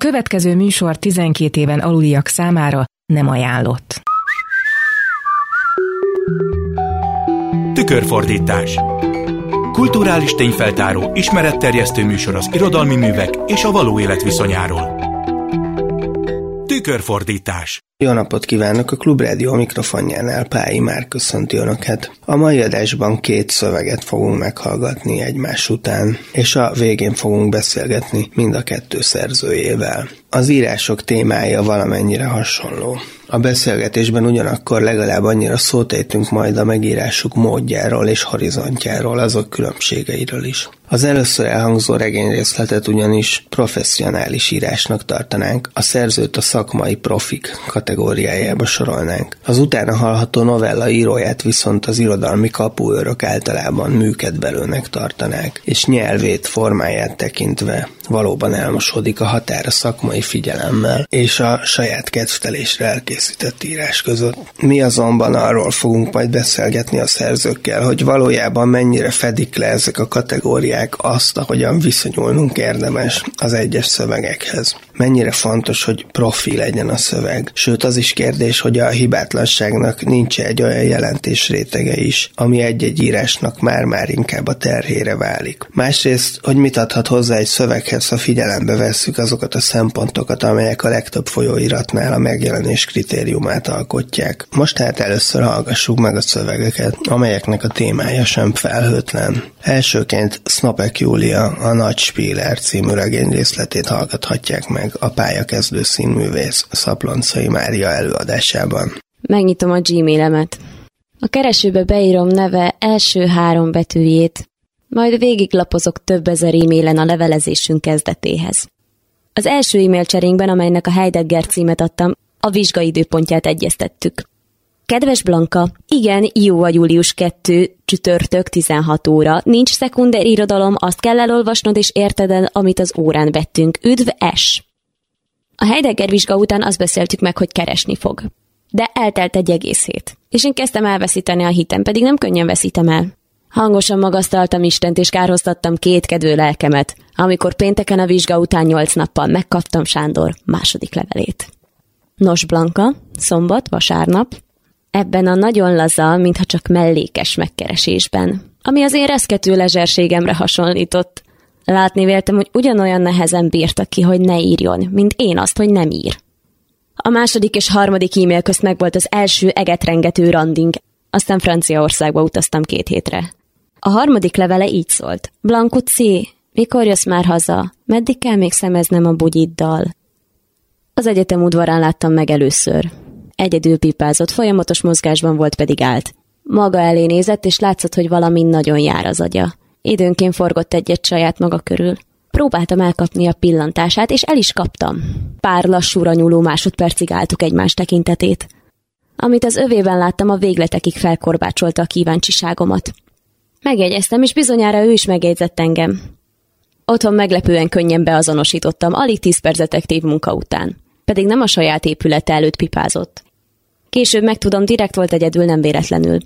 következő műsor 12 éven aluliak számára nem ajánlott. Tükörfordítás Kulturális tényfeltáró, ismeretterjesztő műsor az irodalmi művek és a való élet viszonyáról. Tükörfordítás jó napot kívánok! A Klubrádió mikrofonjánál Pályi már köszönti Önöket. A mai adásban két szöveget fogunk meghallgatni egymás után, és a végén fogunk beszélgetni mind a kettő szerzőjével. Az írások témája valamennyire hasonló. A beszélgetésben ugyanakkor legalább annyira szót ejtünk majd a megírásuk módjáról és horizontjáról, azok különbségeiről is. Az először elhangzó regényrészletet ugyanis professzionális írásnak tartanánk, a szerzőt a szakmai profik kategóriájába sorolnánk. Az utána hallható novella íróját viszont az irodalmi kapuőrök általában műkedvelőnek tartanák, és nyelvét, formáját tekintve valóban elmosódik a határ a szakmai figyelemmel és a saját kedvtelésre elkészített írás között. Mi azonban arról fogunk majd beszélgetni a szerzőkkel, hogy valójában mennyire fedik le ezek a kategóriák azt, ahogyan viszonyulnunk érdemes az egyes szövegekhez. Mennyire fontos, hogy profi legyen a szöveg. Sőt, az is kérdés, hogy a hibátlanságnak nincs egy olyan jelentés rétege is, ami egy-egy írásnak már-már inkább a terhére válik. Másrészt, hogy mit adhat hozzá egy szöveghez, ha figyelembe vesszük azokat a szempontokat, amelyek a legtöbb folyóiratnál a megjelenés kritériumát alkotják. Most tehát először hallgassuk meg a szövegeket, amelyeknek a témája sem felhőtlen. Elsőként Snapek Júlia a Nagy Spíler című regény részletét hallgathatják meg a pályakezdő színművész Szaploncai Mária előadásában. Megnyitom a Gmailemet. A keresőbe beírom neve első három betűjét, majd végiglapozok több ezer e-mailen a levelezésünk kezdetéhez. Az első e-mail cserénkben, amelynek a Heidegger címet adtam, a vizsga időpontját egyeztettük. Kedves Blanka, igen, jó a július 2, csütörtök 16 óra. Nincs szekunder irodalom, azt kell elolvasnod és érted amit az órán vettünk. Üdv S! A Heidegger vizsga után azt beszéltük meg, hogy keresni fog. De eltelt egy egész hét. És én kezdtem elveszíteni a hitem, pedig nem könnyen veszítem el. Hangosan magasztaltam Istent, és kárhoztattam két kedvő lelkemet, amikor pénteken a vizsga után nyolc nappal megkaptam Sándor második levelét. Nos, Blanka, szombat, vasárnap, ebben a nagyon laza, mintha csak mellékes megkeresésben, ami az én reszkető lezserségemre hasonlított. Látni véltem, hogy ugyanolyan nehezen bírta ki, hogy ne írjon, mint én azt, hogy nem ír. A második és harmadik e-mail közt megvolt az első egetrengető randing, aztán Franciaországba utaztam két hétre. A harmadik levele így szólt. Blanco C., mikor jössz már haza? Meddig kell még szemeznem a bugyiddal? Az egyetem udvarán láttam meg először. Egyedül pipázott, folyamatos mozgásban volt pedig állt. Maga elé nézett, és látszott, hogy valami nagyon jár az agya. Időnként forgott egyet saját maga körül. Próbáltam elkapni a pillantását, és el is kaptam. Pár lassúra nyúló másodpercig álltuk egymás tekintetét. Amit az övében láttam, a végletekig felkorbácsolta a kíváncsiságomat. Megjegyeztem, és bizonyára ő is megjegyzett engem. Otthon meglepően könnyen beazonosítottam, alig tíz perc detektív munka után. Pedig nem a saját épülete előtt pipázott. Később megtudom, direkt volt egyedül, nem véletlenül.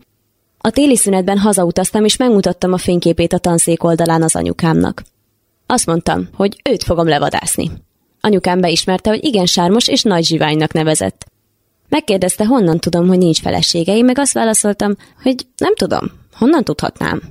A téli szünetben hazautaztam, és megmutattam a fényképét a tanszék oldalán az anyukámnak. Azt mondtam, hogy őt fogom levadászni. Anyukám beismerte, hogy igen sármos és nagy zsiványnak nevezett. Megkérdezte, honnan tudom, hogy nincs feleségei, meg azt válaszoltam, hogy nem tudom, honnan tudhatnám.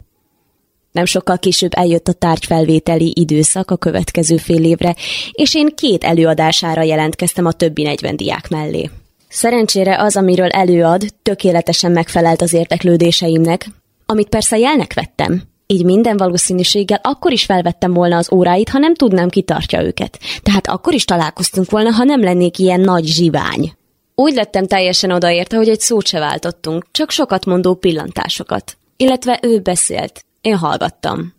Nem sokkal később eljött a tárgyfelvételi időszak a következő fél évre, és én két előadására jelentkeztem a többi 40 diák mellé. Szerencsére az, amiről előad, tökéletesen megfelelt az érdeklődéseimnek, amit persze jelnek vettem. Így minden valószínűséggel akkor is felvettem volna az óráit, ha nem tudnám, ki tartja őket. Tehát akkor is találkoztunk volna, ha nem lennék ilyen nagy zsivány. Úgy lettem teljesen odaérte, hogy egy szót se váltottunk, csak sokat mondó pillantásokat. Illetve ő beszélt. Én hallgattam.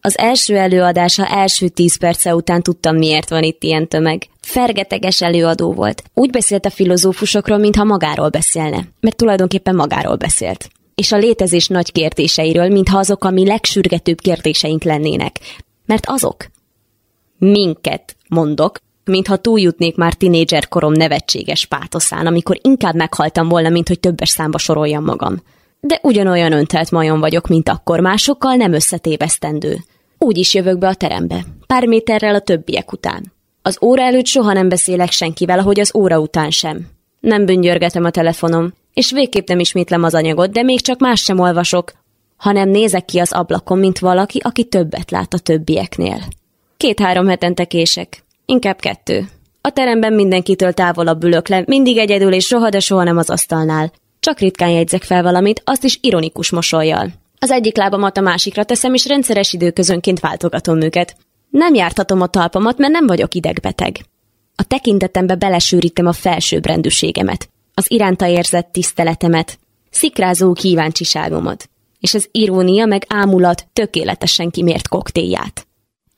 Az első előadása első tíz perce után tudtam, miért van itt ilyen tömeg. Fergeteges előadó volt. Úgy beszélt a filozófusokról, mintha magáról beszélne. Mert tulajdonképpen magáról beszélt. És a létezés nagy kérdéseiről, mintha azok a mi legsürgetőbb kérdéseink lennének. Mert azok. Minket, mondok, mintha túljutnék már tinédzser korom nevetséges pátoszán, amikor inkább meghaltam volna, mint hogy többes számba soroljam magam. De ugyanolyan öntelt majon vagyok, mint akkor, másokkal nem összetévesztendő. Úgy is jövök be a terembe, pár méterrel a többiek után. Az óra előtt soha nem beszélek senkivel, ahogy az óra után sem. Nem büngyörgetem a telefonom, és végképp nem ismétlem az anyagot, de még csak más sem olvasok, hanem nézek ki az ablakon, mint valaki, aki többet lát a többieknél. Két-három hetente kések. Inkább kettő. A teremben mindenkitől távolabb ülök le, mindig egyedül és soha, de soha nem az asztalnál. Csak ritkán jegyzek fel valamit, azt is ironikus mosolyjal. Az egyik lábamat a másikra teszem, és rendszeres időközönként váltogatom őket. Nem jártatom a talpamat, mert nem vagyok idegbeteg. A tekintetembe belesűrítem a felsőbbrendűségemet, az iránta érzett tiszteletemet, szikrázó kíváncsiságomat, és az irónia meg ámulat tökéletesen kimért koktélját.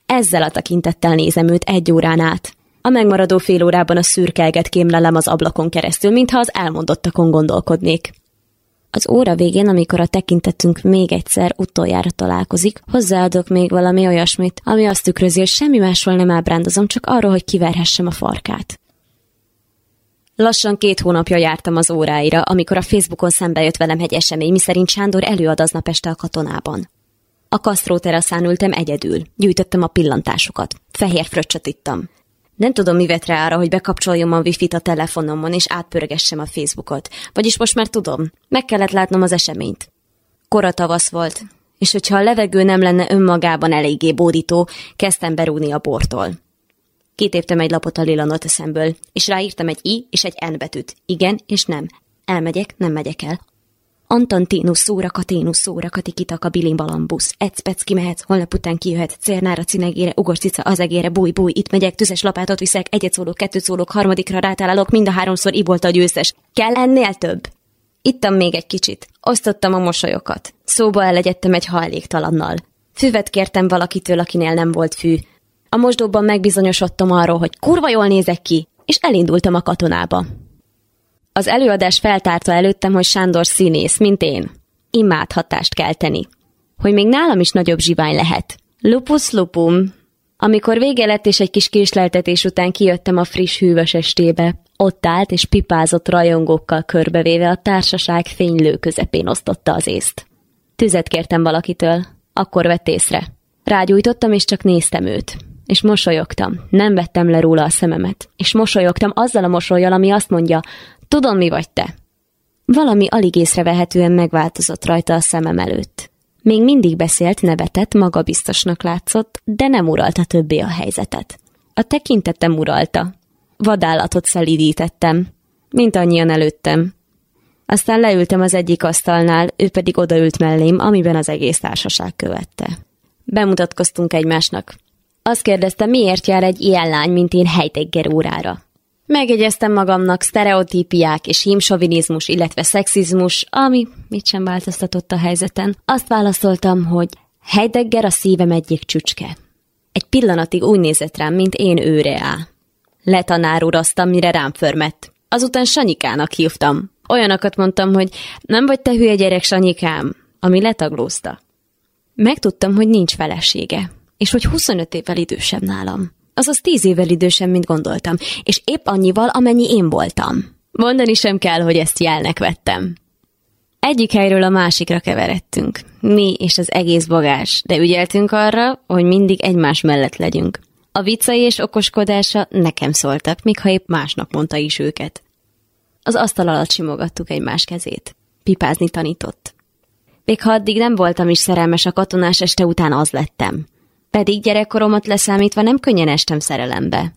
Ezzel a tekintettel nézem őt egy órán át. A megmaradó fél órában a szürkelget kémlelem az ablakon keresztül, mintha az elmondottakon gondolkodnék. Az óra végén, amikor a tekintetünk még egyszer utoljára találkozik, hozzáadok még valami olyasmit, ami azt tükrözi, hogy semmi másról nem ábrándozom, csak arról, hogy kiverhessem a farkát. Lassan két hónapja jártam az óráira, amikor a Facebookon szembe jött velem egy esemény, miszerint Sándor előad aznap este a katonában. A kasztró teraszán ültem egyedül, gyűjtöttem a pillantásokat, fehér fröccsöt ittam. Nem tudom, mi vett rá arra, hogy bekapcsoljam a wifi-t a telefonomon, és átpörgessem a Facebookot. Vagyis most már tudom, meg kellett látnom az eseményt. Kora tavasz volt, és hogyha a levegő nem lenne önmagában eléggé bódító, kezdtem berúgni a bortól. Kitéptem egy lapot a lila szemből, és ráírtam egy i és egy n betűt. Igen és nem. Elmegyek, nem megyek el. Antantinus szóra szórakati kitaka bilimbalambusz. Ecpec kimehetsz, holnap után kijöhet, cérnára, cinegére, ugorcica, az egére, búj, búj, itt megyek, tüzes lapátot viszek, egyet szólok, kettőt szólok, harmadikra rátalálok, mind a háromszor ibolta a győztes. Kell ennél több? Ittam még egy kicsit. Osztottam a mosolyokat. Szóba elegyedtem egy hajléktalannal. Füvet kértem valakitől, akinél nem volt fű. A mosdóban megbizonyosodtam arról, hogy kurva jól nézek ki, és elindultam a katonába. Az előadás feltárta előttem, hogy Sándor színész, mint én. Imád hatást kelteni. Hogy még nálam is nagyobb zsivány lehet. Lupus lupum. Amikor vége lett és egy kis késleltetés után kijöttem a friss hűvös estébe, ott állt és pipázott rajongókkal körbevéve a társaság fénylő közepén osztotta az észt. Tüzet kértem valakitől, akkor vett észre. Rágyújtottam és csak néztem őt. És mosolyogtam, nem vettem le róla a szememet. És mosolyogtam azzal a mosolyjal, ami azt mondja, Tudom, mi vagy te. Valami alig észrevehetően megváltozott rajta a szemem előtt. Még mindig beszélt, nevetett, magabiztosnak látszott, de nem uralta többé a helyzetet. A tekintetem uralta. Vadállatot szelídítettem, mint annyian előttem. Aztán leültem az egyik asztalnál, ő pedig odaült mellém, amiben az egész társaság követte. Bemutatkoztunk egymásnak. Azt kérdezte, miért jár egy ilyen lány, mint én Heidegger órára. Megjegyeztem magamnak sztereotípiák és hímsovinizmus, illetve szexizmus, ami mit sem változtatott a helyzeten. Azt válaszoltam, hogy Heidegger a szívem egyik csücske. Egy pillanatig úgy nézett rám, mint én őre á. Letanárurasztam, mire rám förmett. Azután Sanyikának hívtam. Olyanokat mondtam, hogy nem vagy te hülye gyerek, Sanyikám, ami letaglózta. Megtudtam, hogy nincs felesége, és hogy 25 évvel idősebb nálam azaz tíz évvel idősebb, mint gondoltam, és épp annyival, amennyi én voltam. Mondani sem kell, hogy ezt jelnek vettem. Egyik helyről a másikra keveredtünk. Mi és az egész bagás, de ügyeltünk arra, hogy mindig egymás mellett legyünk. A viccai és okoskodása nekem szóltak, míg ha épp másnak mondta is őket. Az asztal alatt simogattuk egymás kezét. Pipázni tanított. Még ha addig nem voltam is szerelmes a katonás este után az lettem. Pedig gyerekkoromat leszámítva nem könnyen estem szerelembe.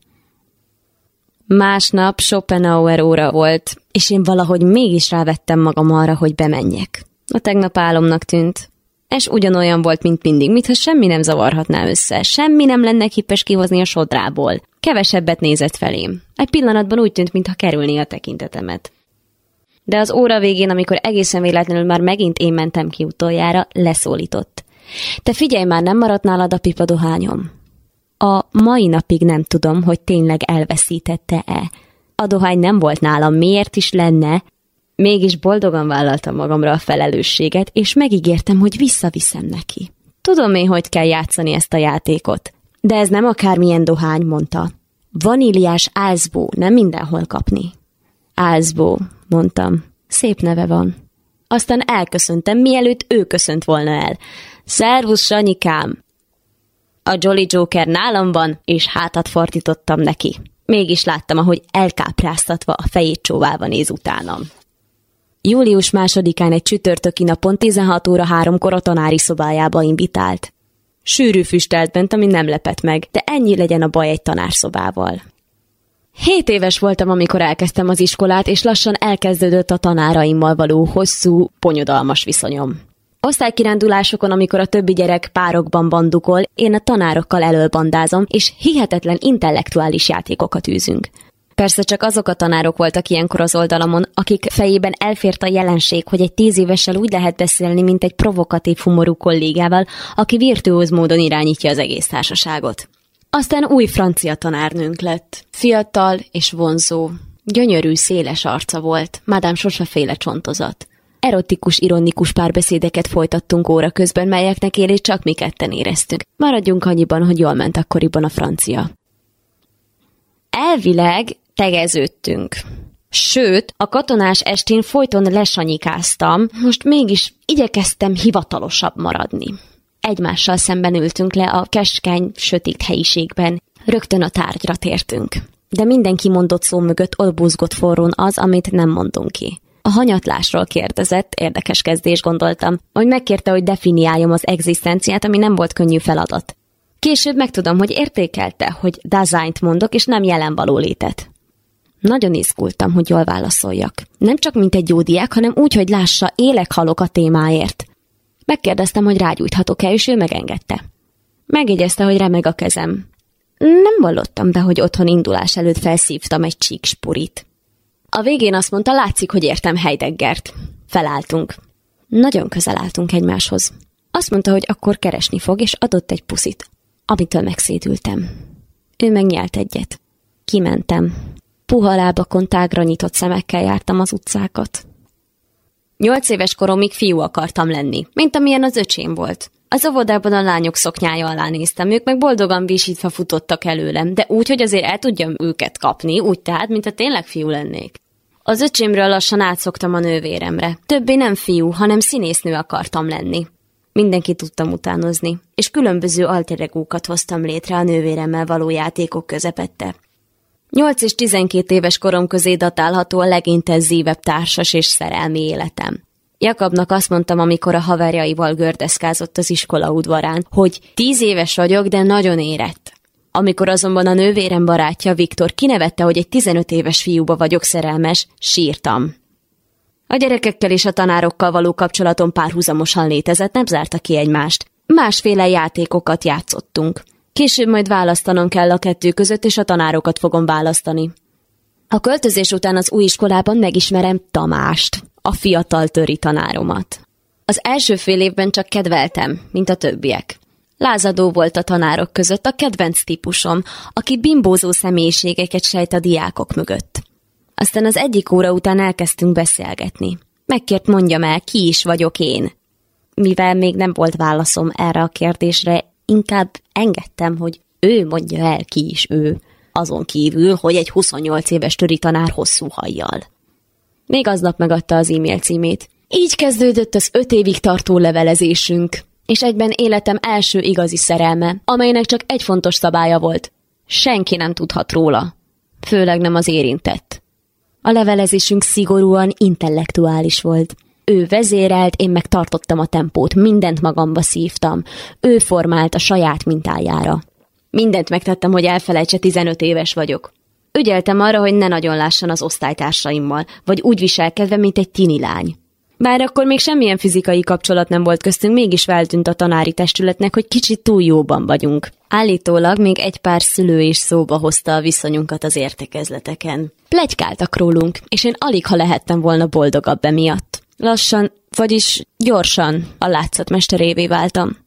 Másnap Schopenhauer óra volt, és én valahogy mégis rávettem magam arra, hogy bemenjek. A tegnap álomnak tűnt, és ugyanolyan volt, mint mindig, mintha semmi nem zavarhatná össze, semmi nem lenne képes kihozni a sodrából. Kevesebbet nézett felém. Egy pillanatban úgy tűnt, mintha kerülné a tekintetemet. De az óra végén, amikor egészen véletlenül már megint én mentem ki utoljára, leszólított. Te figyelj már, nem maradt nálad a pipa dohányom. A mai napig nem tudom, hogy tényleg elveszítette-e. A dohány nem volt nálam, miért is lenne, Mégis boldogan vállaltam magamra a felelősséget, és megígértem, hogy visszaviszem neki. Tudom én, hogy kell játszani ezt a játékot. De ez nem akármilyen dohány, mondta. Vaníliás álzbó, nem mindenhol kapni. Álzbó, mondtam. Szép neve van. Aztán elköszöntem, mielőtt ő köszönt volna el. Szervusz, Sanyikám! A Jolly Joker nálam van, és hátat fordítottam neki. Mégis láttam, ahogy elkápráztatva a fejét csóválva néz utánam. Július másodikán egy csütörtöki napon 16 óra háromkor a tanári szobájába invitált. Sűrű füstelt bent, ami nem lepett meg, de ennyi legyen a baj egy tanárszobával. Hét éves voltam, amikor elkezdtem az iskolát, és lassan elkezdődött a tanáraimmal való hosszú, bonyodalmas viszonyom. Osztálykirándulásokon, amikor a többi gyerek párokban bandukol, én a tanárokkal előbandázom, és hihetetlen intellektuális játékokat űzünk. Persze csak azok a tanárok voltak ilyenkor az oldalamon, akik fejében elfért a jelenség, hogy egy tíz évessel úgy lehet beszélni, mint egy provokatív humorú kollégával, aki virtuóz módon irányítja az egész társaságot. Aztán új francia tanárnőnk lett. Fiatal és vonzó. Gyönyörű, széles arca volt, Madame soseféle csontozat. Erotikus, ironikus párbeszédeket folytattunk óra közben, melyeknek élét csak mi ketten éreztük. Maradjunk annyiban, hogy jól ment akkoriban a francia. Elvileg tegeződtünk. Sőt, a katonás estén folyton lesanyikáztam, most mégis igyekeztem hivatalosabb maradni. Egymással szemben ültünk le a keskeny, sötét helyiségben. Rögtön a tárgyra tértünk. De minden kimondott szó mögött olbúzgott forrón az, amit nem mondunk ki. A hanyatlásról kérdezett, érdekes kezdés gondoltam, hogy megkérte, hogy definiáljam az egzisztenciát, ami nem volt könnyű feladat. Később megtudom, hogy értékelte, hogy Daseint mondok, és nem jelen való létet. Nagyon izgultam, hogy jól válaszoljak. Nem csak mint egy jó diák, hanem úgy, hogy lássa, élek-halok a témáért. Megkérdeztem, hogy rágyújthatok-e, és ő megengedte. Megjegyezte, hogy remeg a kezem. Nem vallottam be, hogy otthon indulás előtt felszívtam egy csíkspurit. A végén azt mondta, látszik, hogy értem Heideggert. Felálltunk. Nagyon közel álltunk egymáshoz. Azt mondta, hogy akkor keresni fog, és adott egy puszit, amitől megszédültem. Ő megnyelt egyet. Kimentem. Puha lábakon tágra nyitott szemekkel jártam az utcákat. Nyolc éves koromig fiú akartam lenni, mint amilyen az öcsém volt. Az óvodában a lányok szoknyája alá néztem, ők meg boldogan visítva futottak előlem, de úgy, hogy azért el tudjam őket kapni, úgy tehát, mint a tényleg fiú lennék. Az öcsémről lassan átszoktam a nővéremre. Többé nem fiú, hanem színésznő akartam lenni. Mindenki tudtam utánozni, és különböző alteregókat hoztam létre a nővéremmel való játékok közepette. 8 és 12 éves korom közé datálható a legintenzívebb társas és szerelmi életem. Jakabnak azt mondtam, amikor a haverjaival gördeszkázott az iskola udvarán, hogy tíz éves vagyok, de nagyon érett. Amikor azonban a nővérem barátja Viktor kinevette, hogy egy 15 éves fiúba vagyok szerelmes, sírtam. A gyerekekkel és a tanárokkal való kapcsolaton párhuzamosan létezett, nem zárta ki egymást. Másféle játékokat játszottunk. Később majd választanom kell a kettő között, és a tanárokat fogom választani. A költözés után az új iskolában megismerem Tamást, a fiatal töri tanáromat. Az első fél évben csak kedveltem, mint a többiek. Lázadó volt a tanárok között a kedvenc típusom, aki bimbózó személyiségeket sejt a diákok mögött. Aztán az egyik óra után elkezdtünk beszélgetni. Megkért mondjam el, ki is vagyok én. Mivel még nem volt válaszom erre a kérdésre, inkább engedtem, hogy ő mondja el, ki is ő, azon kívül, hogy egy 28 éves töri tanár hosszú hajjal. Még aznap megadta az e-mail címét. Így kezdődött az öt évig tartó levelezésünk, és egyben életem első igazi szerelme, amelynek csak egy fontos szabálya volt. Senki nem tudhat róla. Főleg nem az érintett. A levelezésünk szigorúan intellektuális volt. Ő vezérelt, én meg tartottam a tempót, mindent magamba szívtam. Ő formált a saját mintájára. Mindent megtettem, hogy elfelejtse 15 éves vagyok. Ügyeltem arra, hogy ne nagyon lássan az osztálytársaimmal, vagy úgy viselkedve, mint egy tini lány. Bár akkor még semmilyen fizikai kapcsolat nem volt köztünk, mégis feltűnt a tanári testületnek, hogy kicsit túl jóban vagyunk. Állítólag még egy pár szülő is szóba hozta a viszonyunkat az értekezleteken. Plegykáltak rólunk, és én alig ha lehettem volna boldogabb emiatt. Lassan, vagyis gyorsan a látszatmesterévé váltam.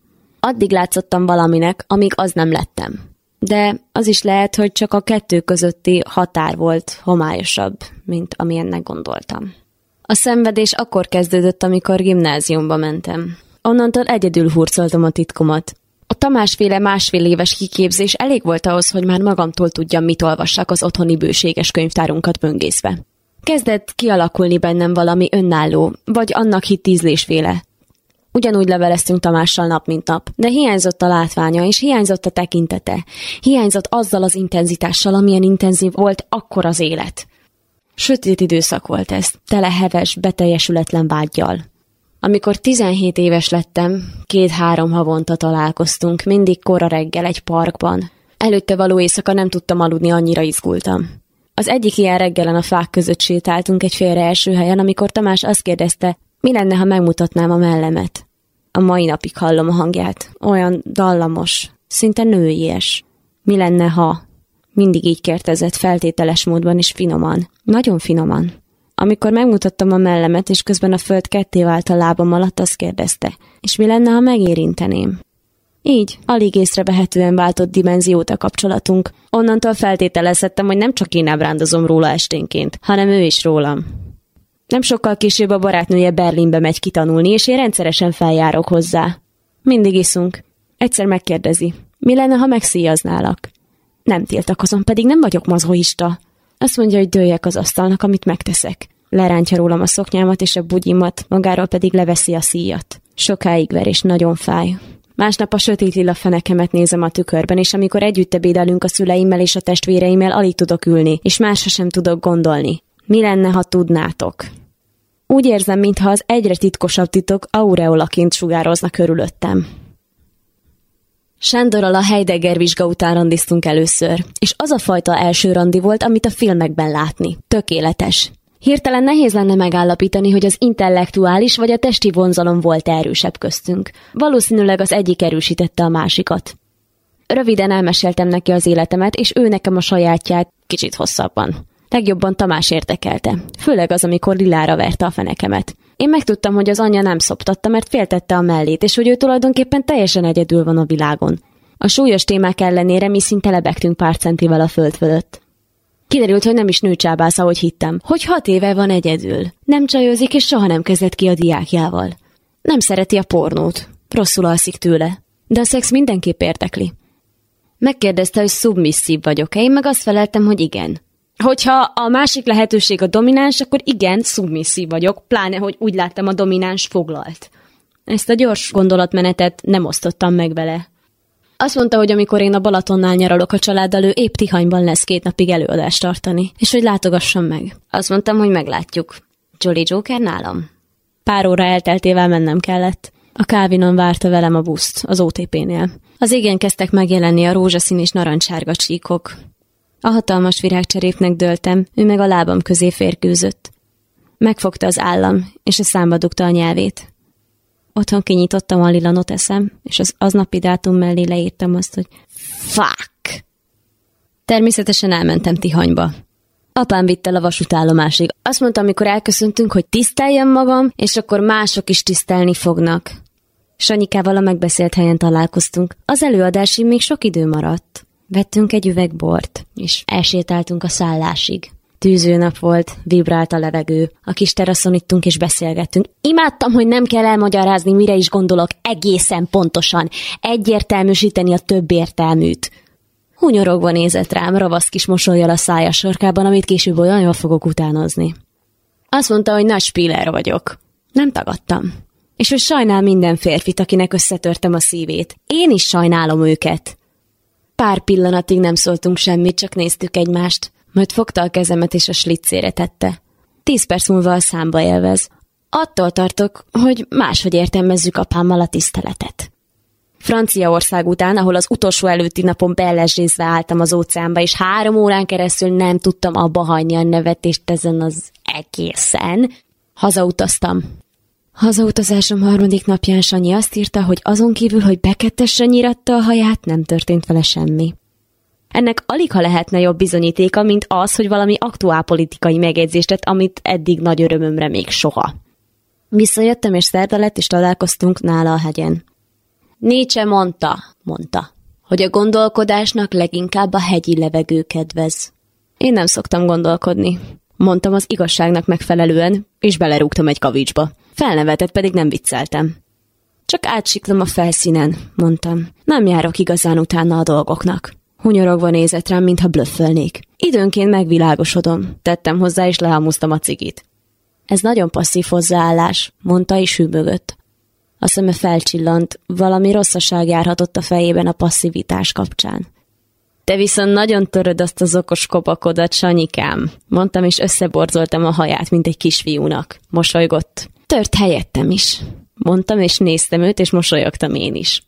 Addig látszottam valaminek, amíg az nem lettem. De az is lehet, hogy csak a kettő közötti határ volt homályosabb, mint amilyennek gondoltam. A szenvedés akkor kezdődött, amikor gimnáziumba mentem. Onnantól egyedül hurcoltam a titkomat. A Tamásféle másfél éves kiképzés elég volt ahhoz, hogy már magamtól tudjam, mit olvassak az otthoni bőséges könyvtárunkat böngészve. Kezdett kialakulni bennem valami önálló, vagy annak hit ízlésféle. Ugyanúgy leveleztünk Tamással nap, mint nap, de hiányzott a látványa, és hiányzott a tekintete. Hiányzott azzal az intenzitással, amilyen intenzív volt akkor az élet. Sötét időszak volt ez, tele heves, beteljesületlen vágyjal. Amikor 17 éves lettem, két-három havonta találkoztunk, mindig kora reggel egy parkban. Előtte való éjszaka nem tudtam aludni, annyira izgultam. Az egyik ilyen reggelen a fák között sétáltunk egy félre első helyen, amikor Tamás azt kérdezte, mi lenne, ha megmutatnám a mellemet. A mai napig hallom a hangját. Olyan dallamos, szinte nőies. Mi lenne, ha? Mindig így kérdezett feltételes módban és finoman. Nagyon finoman. Amikor megmutattam a mellemet, és közben a föld ketté vált a lábam alatt, azt kérdezte. És mi lenne, ha megérinteném? Így, alig észrevehetően váltott dimenziót a kapcsolatunk. Onnantól feltételezhettem, hogy nem csak én ábrándozom róla esténként, hanem ő is rólam. Nem sokkal később a barátnője Berlinbe megy kitanulni, és én rendszeresen feljárok hozzá. Mindig iszunk. Egyszer megkérdezi, mi lenne, ha megszíjaználak? Nem tiltakozom, pedig nem vagyok mazoista. Azt mondja, hogy dőljek az asztalnak, amit megteszek. Lerántja rólam a szoknyámat és a bugyimat, magáról pedig leveszi a szíjat. Sokáig ver és nagyon fáj. Másnap a sötét lila fenekemet nézem a tükörben, és amikor együtt ebédelünk a szüleimmel és a testvéreimmel, alig tudok ülni, és másra sem tudok gondolni. Mi lenne, ha tudnátok? Úgy érzem, mintha az egyre titkosabb titok aureolaként sugározna körülöttem. Sándorral a Heidegger vizsga után randiztunk először, és az a fajta első randi volt, amit a filmekben látni. Tökéletes. Hirtelen nehéz lenne megállapítani, hogy az intellektuális vagy a testi vonzalom volt erősebb köztünk. Valószínűleg az egyik erősítette a másikat. Röviden elmeséltem neki az életemet, és ő nekem a sajátját kicsit hosszabban. Legjobban Tamás érdekelte, főleg az, amikor Lilára verte a fenekemet. Én megtudtam, hogy az anyja nem szoptatta, mert féltette a mellét, és hogy ő tulajdonképpen teljesen egyedül van a világon. A súlyos témák ellenére mi szinte lebegtünk pár centivel a föld fölött. Kiderült, hogy nem is nőcsábász, ahogy hittem, hogy hat éve van egyedül. Nem csajozik, és soha nem kezdett ki a diákjával. Nem szereti a pornót. Rosszul alszik tőle. De a szex mindenképp érdekli. Megkérdezte, hogy szubmisszív vagyok-e, én meg azt feleltem, hogy igen. Hogyha a másik lehetőség a domináns, akkor igen, szubmisszív vagyok, pláne, hogy úgy láttam, a domináns foglalt. Ezt a gyors gondolatmenetet nem osztottam meg vele. Azt mondta, hogy amikor én a Balatonnál nyaralok a családdal, ő épp Tihanyban lesz két napig előadást tartani, és hogy látogassam meg. Azt mondtam, hogy meglátjuk. Jolly Joker nálam? Pár óra elteltével mennem kellett. A kávinon várta velem a buszt, az OTP-nél. Az égen kezdtek megjelenni a rózsaszín és narancsárga csíkok. A hatalmas virágcserépnek döltem, ő meg a lábam közé férkőzött. Megfogta az állam, és a számba dugta a nyelvét. Otthon kinyitottam a lila noteszem, és az aznapi dátum mellé leírtam azt, hogy fuck. Természetesen elmentem Tihanyba. Apám vitt el a vasútállomásig. Azt mondta, amikor elköszöntünk, hogy tiszteljem magam, és akkor mások is tisztelni fognak. Sanyikával a megbeszélt helyen találkoztunk. Az előadásig még sok idő maradt. Vettünk egy üveg bort, és elsétáltunk a szállásig. Tűző nap volt, vibrált a levegő. A kis teraszon ittunk és beszélgettünk. Imádtam, hogy nem kell elmagyarázni, mire is gondolok egészen pontosan. Egyértelműsíteni a több értelműt. Hunyorogva nézett rám, ravasz kis mosolyjal a szája sarkában, amit később olyan jól fogok utánozni. Azt mondta, hogy nagy spiller vagyok. Nem tagadtam. És hogy sajnál minden férfit, akinek összetörtem a szívét. Én is sajnálom őket. Pár pillanatig nem szóltunk semmit, csak néztük egymást. Majd fogta a kezemet és a slicére tette. Tíz perc múlva a számba élvez. Attól tartok, hogy máshogy értelmezzük apámmal a tiszteletet. Franciaország után, ahol az utolsó előtti napon bellezsézve álltam az óceánba, és három órán keresztül nem tudtam abba hagyni a nevetést ezen az egészen, hazautaztam. Hazautazásom harmadik napján Sanyi azt írta, hogy azon kívül, hogy bekettesen nyiratta a haját, nem történt vele semmi. Ennek alig ha lehetne jobb bizonyítéka, mint az, hogy valami aktuál politikai megjegyzést tett, amit eddig nagy örömömre még soha. Visszajöttem, és szerda lett, és találkoztunk nála a hegyen. Nietzsche mondta, mondta, hogy a gondolkodásnak leginkább a hegyi levegő kedvez. Én nem szoktam gondolkodni. Mondtam az igazságnak megfelelően, és belerúgtam egy kavicsba. Felnevetett, pedig nem vicceltem. Csak átsiklom a felszínen, mondtam. Nem járok igazán utána a dolgoknak. Hunyorogva nézett rám, mintha blöffölnék. Időnként megvilágosodom, tettem hozzá, és lehamuztam a cigit. Ez nagyon passzív hozzáállás, mondta és hűbögött. A szeme felcsillant, valami rosszaság járhatott a fejében a passzivitás kapcsán. Te viszont nagyon töröd azt az okos kopakodat, Sanyikám, mondtam, és összeborzoltam a haját, mint egy kisfiúnak. Mosolygott. Tört helyettem is. Mondtam, és néztem őt, és mosolyogtam én is.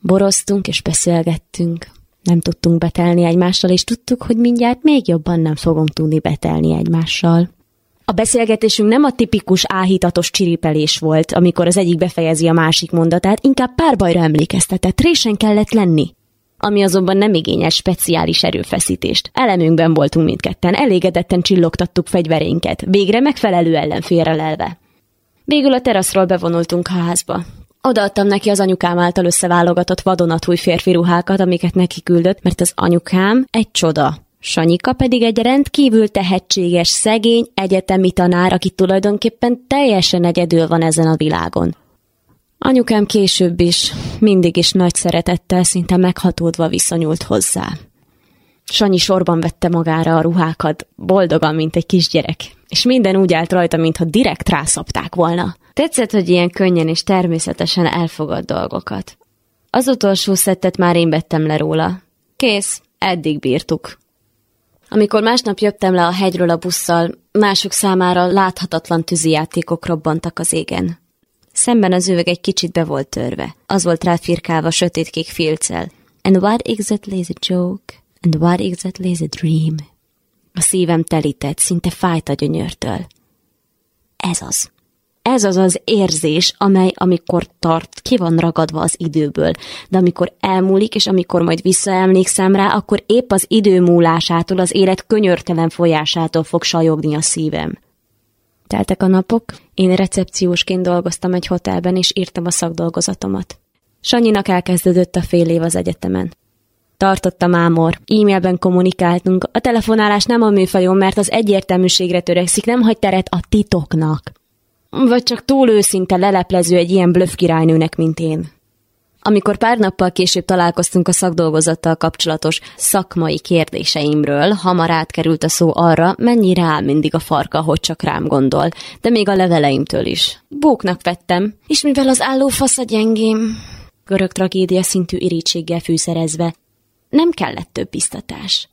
Boroztunk, és beszélgettünk. Nem tudtunk betelni egymással, és tudtuk, hogy mindjárt még jobban nem fogom tudni betelni egymással. A beszélgetésünk nem a tipikus áhítatos csiripelés volt, amikor az egyik befejezi a másik mondatát, inkább párbajra emlékeztetett, résen kellett lenni. Ami azonban nem igényel speciális erőfeszítést. Elemünkben voltunk mindketten, elégedetten csillogtattuk fegyvereinket, végre megfelelő ellenfélre lelve. Végül a teraszról bevonultunk a házba. Odaadtam neki az anyukám által összeválogatott vadonatúj férfi ruhákat, amiket neki küldött, mert az anyukám egy csoda. Sanyika pedig egy rendkívül tehetséges, szegény egyetemi tanár, aki tulajdonképpen teljesen egyedül van ezen a világon. Anyukám később is, mindig is nagy szeretettel, szinte meghatódva viszonyult hozzá. Sanyi sorban vette magára a ruhákat, boldogan, mint egy kisgyerek, és minden úgy állt rajta, mintha direkt rászapták volna. Tetszett, hogy ilyen könnyen és természetesen elfogad dolgokat. Az utolsó szettet már én vettem le róla. Kész, eddig bírtuk. Amikor másnap jöttem le a hegyről a busszal, mások számára láthatatlan tűzijátékok robbantak az égen. Szemben az üveg egy kicsit be volt törve. Az volt ráfirkálva sötétkék filccel. And what exactly is a joke? And what exactly is a dream? A szívem telített, szinte fájt a gyönyörtől. Ez az. Ez az az érzés, amely amikor tart, ki van ragadva az időből, de amikor elmúlik, és amikor majd visszaemlékszem rá, akkor épp az idő múlásától, az élet könyörtelen folyásától fog sajogni a szívem. Teltek a napok, én recepciósként dolgoztam egy hotelben, és írtam a szakdolgozatomat. Sanyinak elkezdődött a fél év az egyetemen. Tartott a mámor, e-mailben kommunikáltunk, a telefonálás nem a műfajon, mert az egyértelműségre törekszik, nem hagy teret a titoknak. Vagy csak túl őszinte leleplező egy ilyen blöff királynőnek, mint én. Amikor pár nappal később találkoztunk a szakdolgozattal kapcsolatos szakmai kérdéseimről, hamar átkerült a szó arra, mennyi rá mindig a farka, hogy csak rám gondol, de még a leveleimtől is. Bóknak vettem, és mivel az álló fasz a gyengém, görög tragédia szintű irítséggel fűszerezve, nem kellett több biztatás.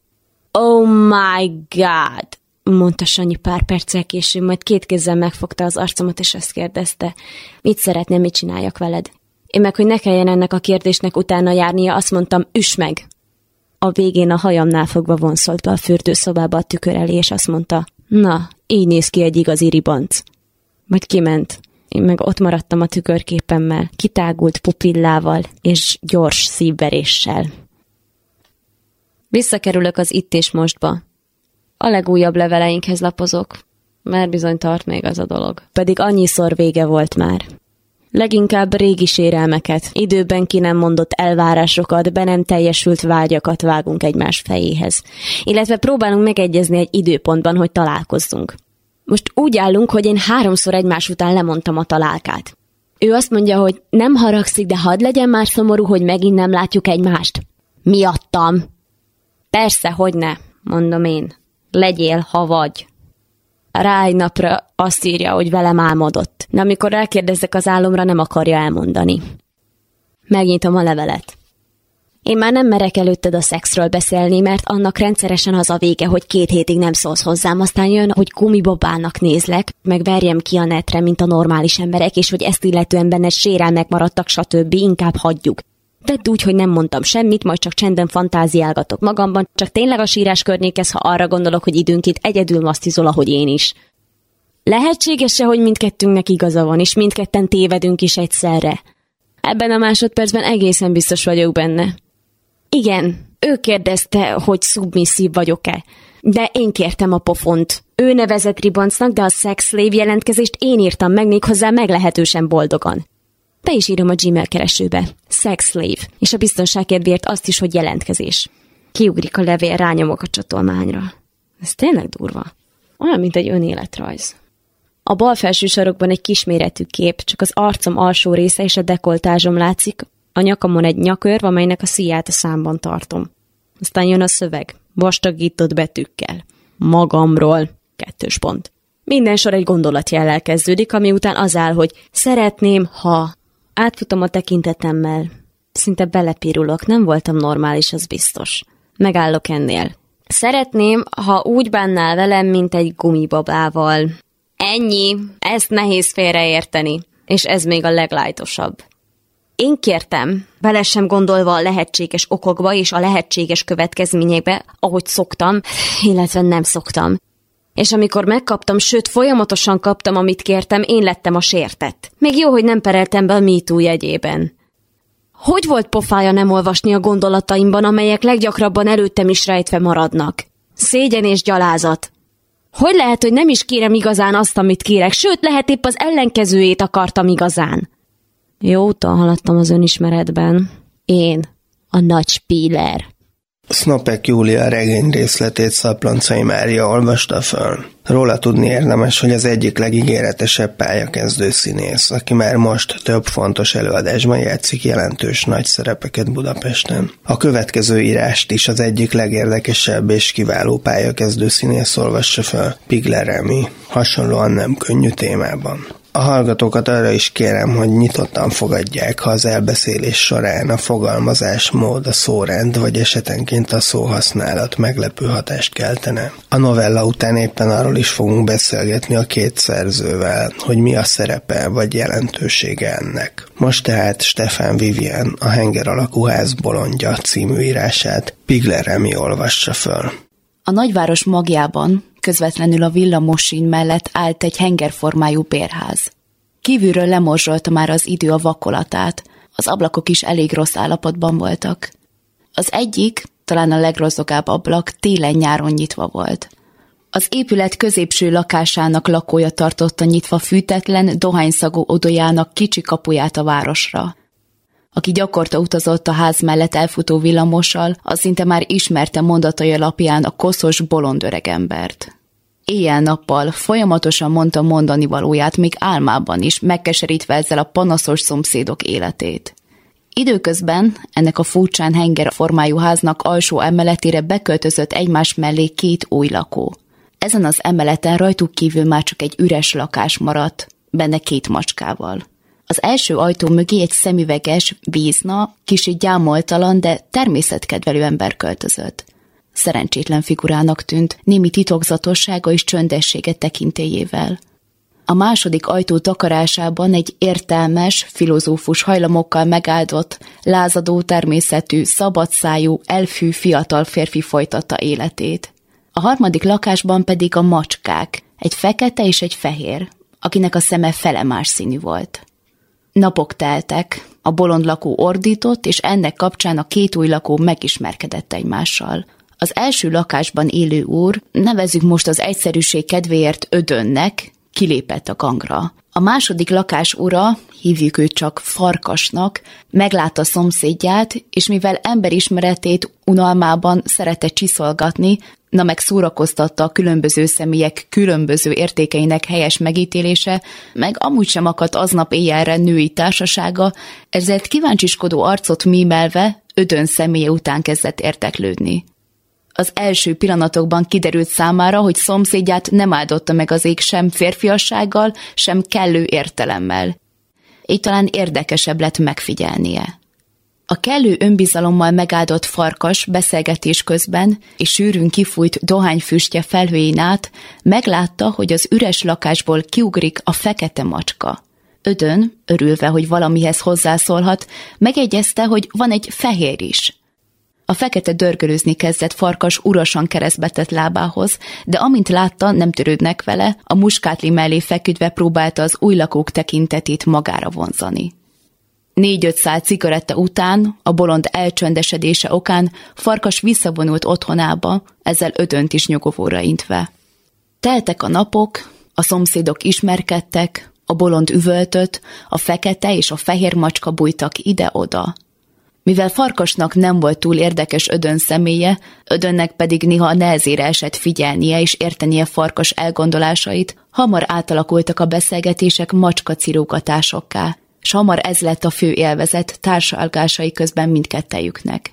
Oh my god! mondta Sanyi pár perccel később, majd két kézzel megfogta az arcomat, és azt kérdezte, mit szeretném, mit csináljak veled. Én meg, hogy ne kelljen ennek a kérdésnek utána járnia, azt mondtam, üs meg! A végén a hajamnál fogva vonszolt be a fürdőszobába a tükör elé, és azt mondta, na, így néz ki egy igazi ribanc. Majd kiment. Én meg ott maradtam a tükörképemmel, kitágult pupillával és gyors szívveréssel. Visszakerülök az itt és mostba. A legújabb leveleinkhez lapozok, mert bizony tart még az a dolog. Pedig annyiszor vége volt már. Leginkább régi sérelmeket, időben ki nem mondott elvárásokat, be nem teljesült vágyakat vágunk egymás fejéhez. Illetve próbálunk megegyezni egy időpontban, hogy találkozzunk. Most úgy állunk, hogy én háromszor egymás után lemondtam a találkát. Ő azt mondja, hogy nem haragszik, de hadd legyen már szomorú, hogy megint nem látjuk egymást. Miattam. Persze, hogy ne, mondom én. Legyél, ha vagy rá egy napra azt írja, hogy velem álmodott. De amikor rákérdezek az álomra, nem akarja elmondani. Megnyitom a levelet. Én már nem merek előtted a szexről beszélni, mert annak rendszeresen az a vége, hogy két hétig nem szólsz hozzám, aztán jön, hogy gumibabának nézlek, meg verjem ki a netre, mint a normális emberek, és hogy ezt illetően benne sérelmek maradtak, stb. inkább hagyjuk. Tedd úgy, hogy nem mondtam semmit, majd csak csenden fantáziálgatok magamban, csak tényleg a sírás környékez, ha arra gondolok, hogy időnként egyedül masztizol, ahogy én is. Lehetséges-e, hogy mindkettőnknek igaza van, és mindketten tévedünk is egyszerre? Ebben a másodpercben egészen biztos vagyok benne. Igen, ő kérdezte, hogy szubmisszív vagyok-e. De én kértem a pofont. Ő nevezett ribancnak, de a sex slave jelentkezést én írtam meg még hozzá meglehetősen boldogan. Be is írom a Gmail keresőbe. Sex slave. És a biztonság kedvéért azt is, hogy jelentkezés. Kiugrik a levél, rányomok a csatolmányra. Ez tényleg durva. Olyan, mint egy önéletrajz. A bal felső sarokban egy kisméretű kép, csak az arcom alsó része és a dekoltázsom látszik, a nyakamon egy nyakörv, amelynek a szíját a számban tartom. Aztán jön a szöveg, vastagított betűkkel. Magamról. Kettős pont. Minden sor egy gondolatjellel kezdődik, ami után az áll, hogy szeretném, ha Átfutom a tekintetemmel. Szinte belepirulok, nem voltam normális, az biztos. Megállok ennél. Szeretném, ha úgy bánnál velem, mint egy gumibabával. Ennyi, ezt nehéz félreérteni, és ez még a leglájtosabb. Én kértem, bele sem gondolva a lehetséges okokba és a lehetséges következményekbe, ahogy szoktam, illetve nem szoktam. És amikor megkaptam, sőt folyamatosan kaptam, amit kértem, én lettem a sértett. Még jó, hogy nem pereltem be a MeToo jegyében. Hogy volt pofája nem olvasni a gondolataimban, amelyek leggyakrabban előttem is rejtve maradnak? Szégyen és gyalázat. Hogy lehet, hogy nem is kérem igazán azt, amit kérek, sőt, lehet épp az ellenkezőjét akartam igazán? Jó úton haladtam az önismeretben. Én, a nagy spíler. Snopek Júlia regény részletét Szaploncai Mária olvasta föl. Róla tudni érdemes, hogy az egyik legígéretesebb pályakezdő színész, aki már most több fontos előadásban játszik jelentős nagy szerepeket Budapesten. A következő írást is az egyik legérdekesebb és kiváló pályakezdő színész olvassa föl, Pigler Remi, hasonlóan nem könnyű témában. A hallgatókat arra is kérem, hogy nyitottan fogadják, ha az elbeszélés során a fogalmazás mód, a szórend vagy esetenként a szóhasználat meglepő hatást keltene. A novella után éppen arról is fogunk beszélgetni a két szerzővel, hogy mi a szerepe vagy jelentősége ennek. Most tehát Stefan Vivian a Henger alakú ház bolondja című írását Pigler Remi olvassa föl. A nagyváros magjában közvetlenül a villamosín mellett állt egy hengerformájú bérház. Kívülről lemorzsolta már az idő a vakolatát, az ablakok is elég rossz állapotban voltak. Az egyik, talán a legrozogább ablak télen-nyáron nyitva volt. Az épület középső lakásának lakója tartotta nyitva fűtetlen, dohányszagú odojának kicsi kapuját a városra. Aki gyakorta utazott a ház mellett elfutó villamossal, az szinte már ismerte mondatai alapján a koszos bolond öregembert éjjel-nappal folyamatosan mondta mondani valóját, még álmában is, megkeserítve ezzel a panaszos szomszédok életét. Időközben ennek a furcsán henger formájú háznak alsó emeletére beköltözött egymás mellé két új lakó. Ezen az emeleten rajtuk kívül már csak egy üres lakás maradt, benne két macskával. Az első ajtó mögé egy szemüveges, vízna, kicsit gyámoltalan, de természetkedvelő ember költözött szerencsétlen figurának tűnt, némi titokzatossága és csöndessége tekintélyével. A második ajtó takarásában egy értelmes, filozófus hajlamokkal megáldott, lázadó természetű, szabadszájú, elfű fiatal férfi folytatta életét. A harmadik lakásban pedig a macskák, egy fekete és egy fehér, akinek a szeme felemás színű volt. Napok teltek, a bolond lakó ordított, és ennek kapcsán a két új lakó megismerkedett egymással. Az első lakásban élő úr, nevezük most az egyszerűség kedvéért ödönnek, kilépett a gangra. A második lakás ura, hívjuk őt csak farkasnak, meglátta szomszédját, és mivel emberismeretét unalmában szerette csiszolgatni, na meg szórakoztatta a különböző személyek különböző értékeinek helyes megítélése, meg amúgy sem akadt aznap éjjelre női társasága, ezért kíváncsiskodó arcot mímelve ödön személye után kezdett érteklődni az első pillanatokban kiderült számára, hogy szomszédját nem áldotta meg az ég sem férfiassággal, sem kellő értelemmel. Így talán érdekesebb lett megfigyelnie. A kellő önbizalommal megáldott farkas beszélgetés közben és sűrűn kifújt dohányfüstje felhőjén át meglátta, hogy az üres lakásból kiugrik a fekete macska. Ödön, örülve, hogy valamihez hozzászólhat, megegyezte, hogy van egy fehér is – a fekete dörgölőzni kezdett farkas urasan keresztbetett lábához, de amint látta, nem törődnek vele, a muskátli mellé feküdve próbálta az új lakók tekintetét magára vonzani. Négy-öt szál cigaretta után, a bolond elcsöndesedése okán farkas visszavonult otthonába, ezzel ödönt is nyugovóra intve. Teltek a napok, a szomszédok ismerkedtek, a bolond üvöltött, a fekete és a fehér macska bújtak ide-oda. Mivel Farkasnak nem volt túl érdekes Ödön személye, Ödönnek pedig néha nehezére esett figyelnie és értenie Farkas elgondolásait, hamar átalakultak a beszélgetések macska cirógatásokká, s hamar ez lett a fő élvezet társalgásai közben mindkettejüknek.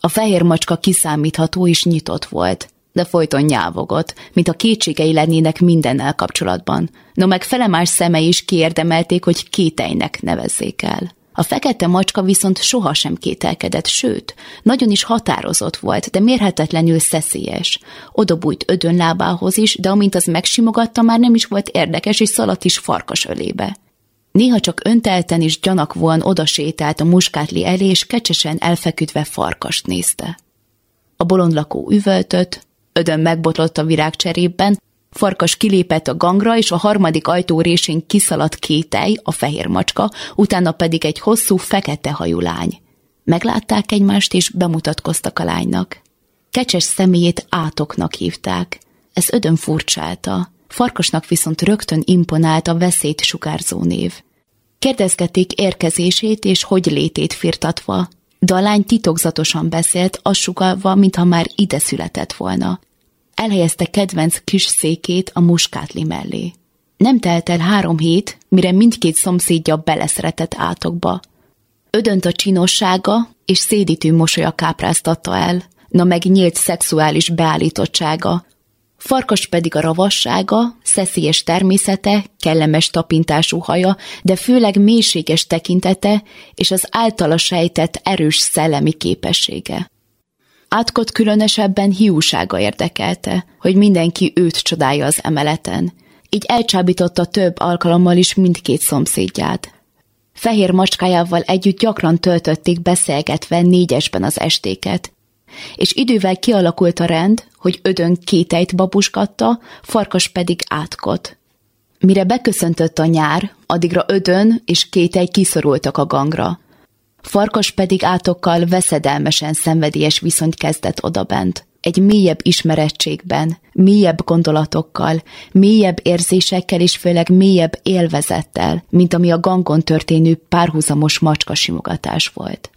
A fehér macska kiszámítható és nyitott volt, de folyton nyávogott, mint a kétségei lennének mindennel kapcsolatban. No meg felemás szeme is kiérdemelték, hogy kétejnek nevezzék el. A fekete macska viszont sohasem kételkedett, sőt, nagyon is határozott volt, de mérhetetlenül szeszélyes. Oda bújt ödön lábához is, de amint az megsimogatta, már nem is volt érdekes, és szaladt is farkas ölébe. Néha csak öntelten és gyanakvóan odasétált a muskátli elé, és kecsesen elfeküdve farkast nézte. A bolondlakó üvöltött, ödön megbotlott a virágcserében, Farkas kilépett a gangra, és a harmadik ajtó résén kiszaladt kételj, a fehér macska, utána pedig egy hosszú, fekete hajú lány. Meglátták egymást, és bemutatkoztak a lánynak. Kecses személyét átoknak hívták. Ez ödön furcsálta. Farkasnak viszont rögtön imponált a veszélyt sugárzó név. Kérdezgették érkezését és hogy létét firtatva, de a lány titokzatosan beszélt, azt sugalva, mintha már ide született volna elhelyezte kedvenc kis székét a muskátli mellé. Nem telt el három hét, mire mindkét szomszédja beleszeretett átokba. Ödönt a csinossága és szédítő mosolya kápráztatta el, na meg nyílt szexuális beállítottsága, Farkas pedig a ravassága, szeszélyes természete, kellemes tapintású haja, de főleg mélységes tekintete és az általa sejtett erős szellemi képessége. Átkot különösebben hiúsága érdekelte, hogy mindenki őt csodálja az emeleten. Így elcsábította több alkalommal is mindkét szomszédját. Fehér macskájával együtt gyakran töltötték beszélgetve négyesben az estéket. És idővel kialakult a rend, hogy ödön kétejt babuskatta, farkas pedig átkot. Mire beköszöntött a nyár, addigra ödön és kétej kiszorultak a gangra. Farkas pedig átokkal veszedelmesen szenvedélyes viszonyt kezdett odabent. Egy mélyebb ismerettségben, mélyebb gondolatokkal, mélyebb érzésekkel és főleg mélyebb élvezettel, mint ami a gangon történő párhuzamos macskasimogatás volt.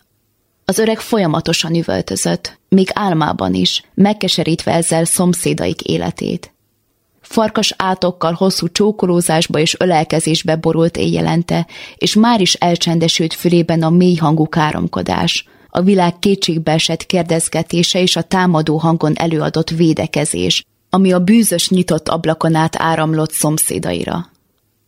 Az öreg folyamatosan üvöltözött, még álmában is, megkeserítve ezzel szomszédaik életét. Farkas átokkal hosszú csókolózásba és ölelkezésbe borult éjjelente, és már is elcsendesült fülében a mély hangú káromkodás, a világ kétségbeesett kérdezgetése és a támadó hangon előadott védekezés, ami a bűzös nyitott ablakon át áramlott szomszédaira.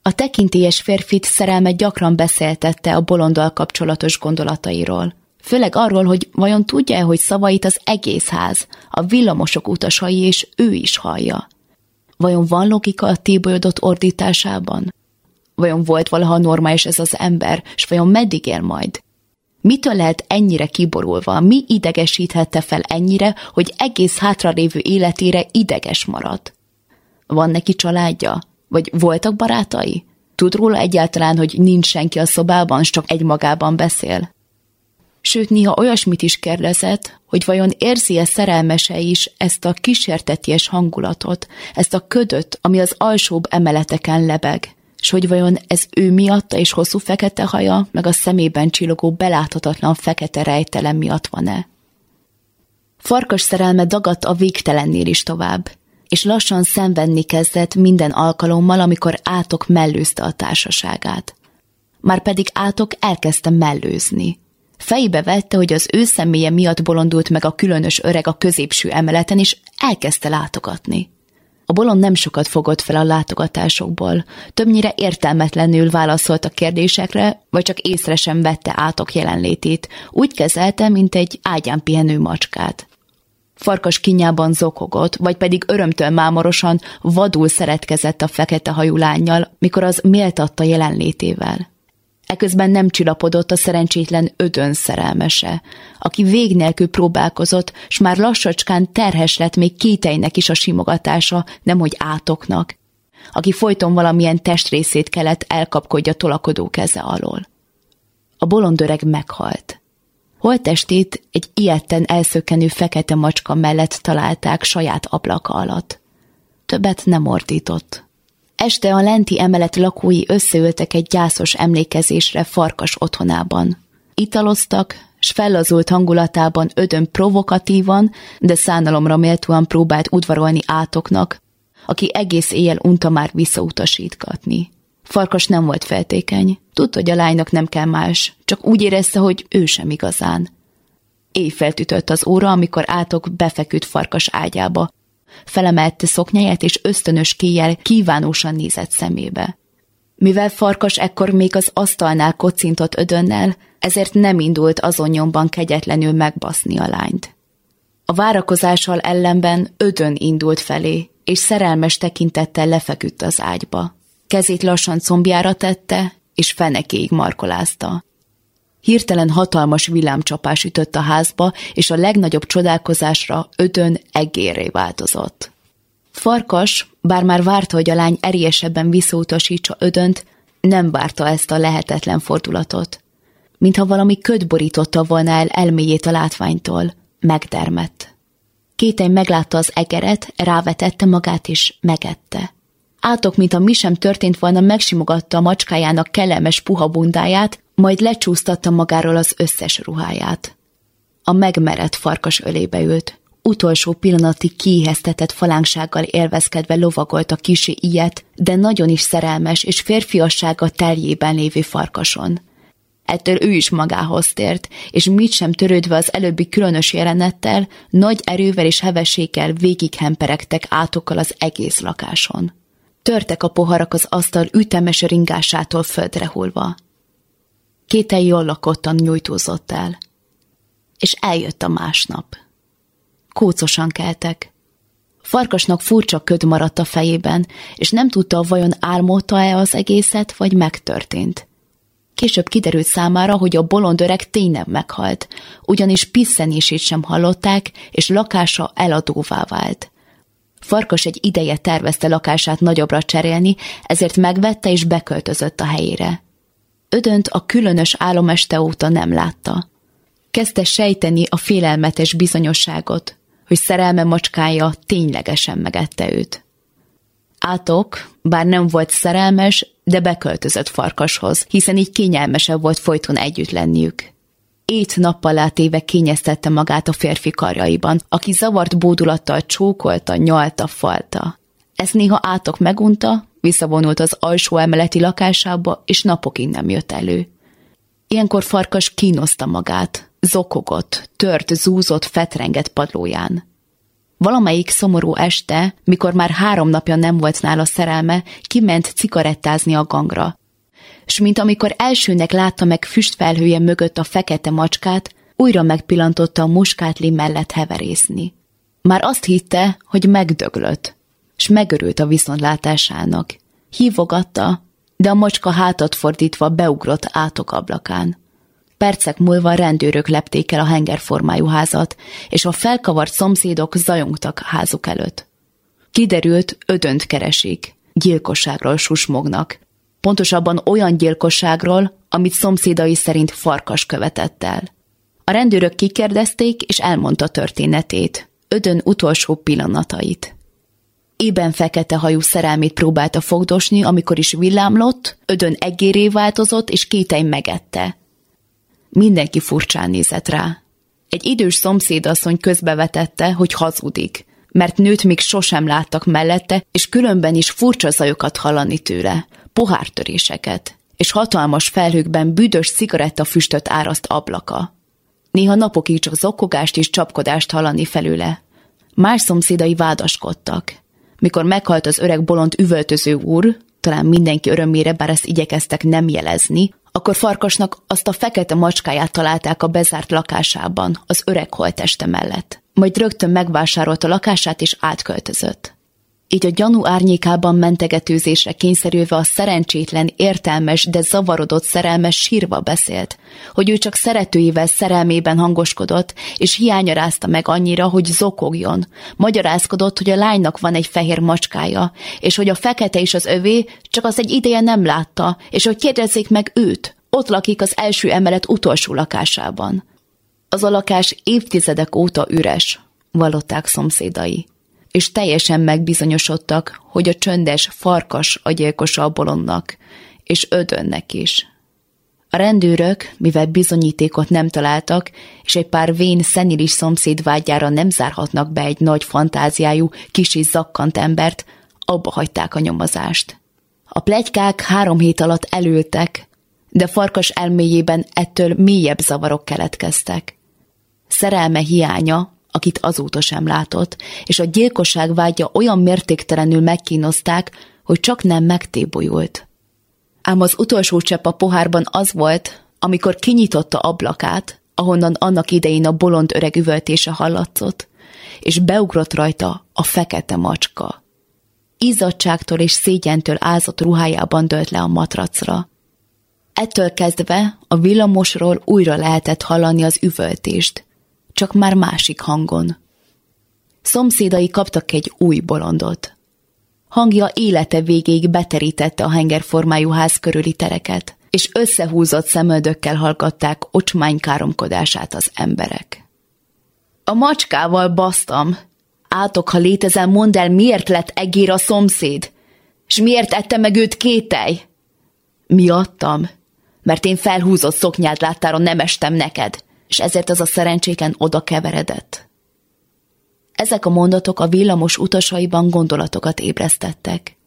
A tekintélyes férfit szerelme gyakran beszéltette a bolondal kapcsolatos gondolatairól. Főleg arról, hogy vajon tudja-e, hogy szavait az egész ház, a villamosok utasai és ő is hallja. Vajon van logika a tébolyodott ordításában? Vajon volt valaha normális ez az ember, és vajon meddig él majd? Mitől lehet ennyire kiborulva? Mi idegesíthette fel ennyire, hogy egész hátralévő életére ideges marad? Van neki családja? Vagy voltak barátai? Tud róla egyáltalán, hogy nincs senki a szobában, s csak egymagában beszél? Sőt néha olyasmit is kérdezett, hogy vajon érzi-e szerelmese is ezt a kísérteties hangulatot, ezt a ködöt, ami az alsóbb emeleteken lebeg, és hogy vajon ez ő miatta és hosszú fekete haja, meg a szemében csillogó beláthatatlan fekete rejtelem miatt van-e. Farkas szerelme dagadt a végtelennél is tovább, és lassan szenvedni kezdett minden alkalommal, amikor átok mellőzte a társaságát. Már pedig átok elkezdte mellőzni – Fejbe vette, hogy az ő személye miatt bolondult meg a különös öreg a középső emeleten, és elkezdte látogatni. A bolond nem sokat fogott fel a látogatásokból, többnyire értelmetlenül válaszolt a kérdésekre, vagy csak észre sem vette átok jelenlétét, úgy kezelte, mint egy ágyán pihenő macskát. Farkas kinyában zokogott, vagy pedig örömtől mámorosan vadul szeretkezett a fekete hajú lányjal, mikor az méltatta jelenlétével. Eközben nem csillapodott a szerencsétlen ödön szerelmese, aki vég nélkül próbálkozott, s már lassacskán terhes lett még kéteinek is a simogatása, nemhogy átoknak, aki folyton valamilyen testrészét kellett elkapkodja tolakodó keze alól. A bolondöreg meghalt. Holtestét egy ilyetten elszökkenő fekete macska mellett találták saját ablaka alatt. Többet nem ordított. Este a lenti emelet lakói összeültek egy gyászos emlékezésre farkas otthonában. Italoztak, s fellazult hangulatában ödön provokatívan, de szánalomra méltóan próbált udvarolni átoknak, aki egész éjjel unta már visszautasítgatni. Farkas nem volt feltékeny, tudta, hogy a lánynak nem kell más, csak úgy érezte, hogy ő sem igazán. Éjfelt ütött az óra, amikor átok befeküdt farkas ágyába, felemelte szoknyáját, és ösztönös kéjjel kívánósan nézett szemébe. Mivel Farkas ekkor még az asztalnál kocintott ödönnel, ezért nem indult azon nyomban kegyetlenül megbaszni a lányt. A várakozással ellenben ödön indult felé, és szerelmes tekintettel lefeküdt az ágyba. Kezét lassan combjára tette, és fenekéig markolázta. Hirtelen hatalmas villámcsapás ütött a házba, és a legnagyobb csodálkozásra ödön egérré változott. Farkas, bár már várta, hogy a lány erélyesebben visszautasítsa ödönt, nem várta ezt a lehetetlen fordulatot. Mintha valami köd borította volna el elméjét a látványtól, megdermett. Kétely meglátta az egeret, rávetette magát és megette. Átok, mint a mi sem történt volna, megsimogatta a macskájának kellemes puha bundáját, majd lecsúsztatta magáról az összes ruháját. A megmerett farkas ölébe ült. Utolsó pillanatig kiéheztetett falánksággal élvezkedve lovagolt a kisi ilyet, de nagyon is szerelmes és férfiassága teljében lévő farkason. Ettől ő is magához tért, és mit sem törődve az előbbi különös jelenettel, nagy erővel és hevességgel végighemperegtek átokkal az egész lakáson. Törtek a poharak az asztal ütemes ringásától földre hullva. Kétel jól lakottan nyújtózott el. És eljött a másnap. Kócosan keltek. Farkasnak furcsa köd maradt a fejében, és nem tudta, vajon álmodta-e az egészet, vagy megtörtént. Később kiderült számára, hogy a bolond öreg tényleg meghalt, ugyanis pisszenését sem hallották, és lakása eladóvá vált. Farkas egy ideje tervezte lakását nagyobbra cserélni, ezért megvette és beköltözött a helyére. Ödönt a különös álomeste óta nem látta. Kezdte sejteni a félelmetes bizonyosságot, hogy szerelme macskája ténylegesen megette őt. Átok, bár nem volt szerelmes, de beköltözött farkashoz, hiszen így kényelmesebb volt folyton együtt lenniük. Ét nappal átéve kényeztette magát a férfi karjaiban, aki zavart bódulattal csókolta, nyalta, falta. Ezt néha átok megunta, visszavonult az alsó emeleti lakásába, és napokig nem jött elő. Ilyenkor farkas kínoszta magát, zokogott, tört, zúzott, fetrengett padlóján. Valamelyik szomorú este, mikor már három napja nem volt nála szerelme, kiment cigarettázni a gangra. S mint amikor elsőnek látta meg füstfelhője mögött a fekete macskát, újra megpillantotta a muskátli mellett heverészni. Már azt hitte, hogy megdöglött, s megörült a viszontlátásának. Hívogatta, de a macska hátat fordítva beugrott átok ablakán. Percek múlva rendőrök lepték el a hengerformájú házat, és a felkavart szomszédok zajongtak házuk előtt. Kiderült, ödönt keresik, gyilkosságról susmognak. Pontosabban olyan gyilkosságról, amit szomszédai szerint farkas követett el. A rendőrök kikérdezték, és elmondta történetét, ödön utolsó pillanatait. Ében fekete hajú szerelmét próbálta fogdosni, amikor is villámlott, ödön egéré változott, és kétej megette – Mindenki furcsán nézett rá. Egy idős szomszédasszony közbevetette, hogy hazudik, mert nőt még sosem láttak mellette, és különben is furcsa zajokat hallani tőle, pohártöréseket, és hatalmas felhőkben büdös cigarettafüstöt áraszt ablaka. Néha napokig csak zokkogást és csapkodást hallani felőle. Más szomszédai vádaskodtak. Mikor meghalt az öreg bolond üvöltöző úr, talán mindenki örömére, bár ezt igyekeztek nem jelezni, akkor Farkasnak azt a fekete macskáját találták a bezárt lakásában, az öreg holteste mellett. Majd rögtön megvásárolta lakását és átköltözött. Így a gyanú árnyékában mentegetőzésre kényszerülve a szerencsétlen, értelmes, de zavarodott szerelmes sírva beszélt, hogy ő csak szeretőivel szerelmében hangoskodott, és hiányarázta meg annyira, hogy zokogjon. Magyarázkodott, hogy a lánynak van egy fehér macskája, és hogy a fekete is az övé, csak az egy ideje nem látta, és hogy kérdezzék meg őt. Ott lakik az első emelet utolsó lakásában. Az a lakás évtizedek óta üres, vallották szomszédai és teljesen megbizonyosodtak, hogy a csöndes farkas a gyilkosa a és ödönnek is. A rendőrök, mivel bizonyítékot nem találtak, és egy pár vén szenilis szomszéd vágyára nem zárhatnak be egy nagy fantáziájú, kisi zakkant embert, abba hagyták a nyomozást. A plegykák három hét alatt elültek, de farkas elméjében ettől mélyebb zavarok keletkeztek. Szerelme hiánya akit azóta sem látott, és a gyilkosság vágya olyan mértéktelenül megkínozták, hogy csak nem megtébolyult. ám az utolsó csepp a pohárban az volt, amikor kinyitotta ablakát, ahonnan annak idején a bolond öreg üvöltése hallatszott, és beugrott rajta a fekete macska. Izzadságtól és szégyentől ázott ruhájában dölt le a matracra. Ettől kezdve a villamosról újra lehetett hallani az üvöltést, csak már másik hangon. Szomszédai kaptak egy új bolondot. Hangja élete végéig beterítette a hengerformájú ház körüli tereket, és összehúzott szemöldökkel hallgatták ocsmány káromkodását az emberek. A macskával basztam. Átok, ha létezel, mondd el, miért lett egér a szomszéd? És miért ette meg őt kételj? Miattam, mert én felhúzott szoknyát láttára nem estem neked, és ezért az a szerencsétlen oda keveredett. Ezek a mondatok a villamos utasaiban gondolatokat ébresztettek.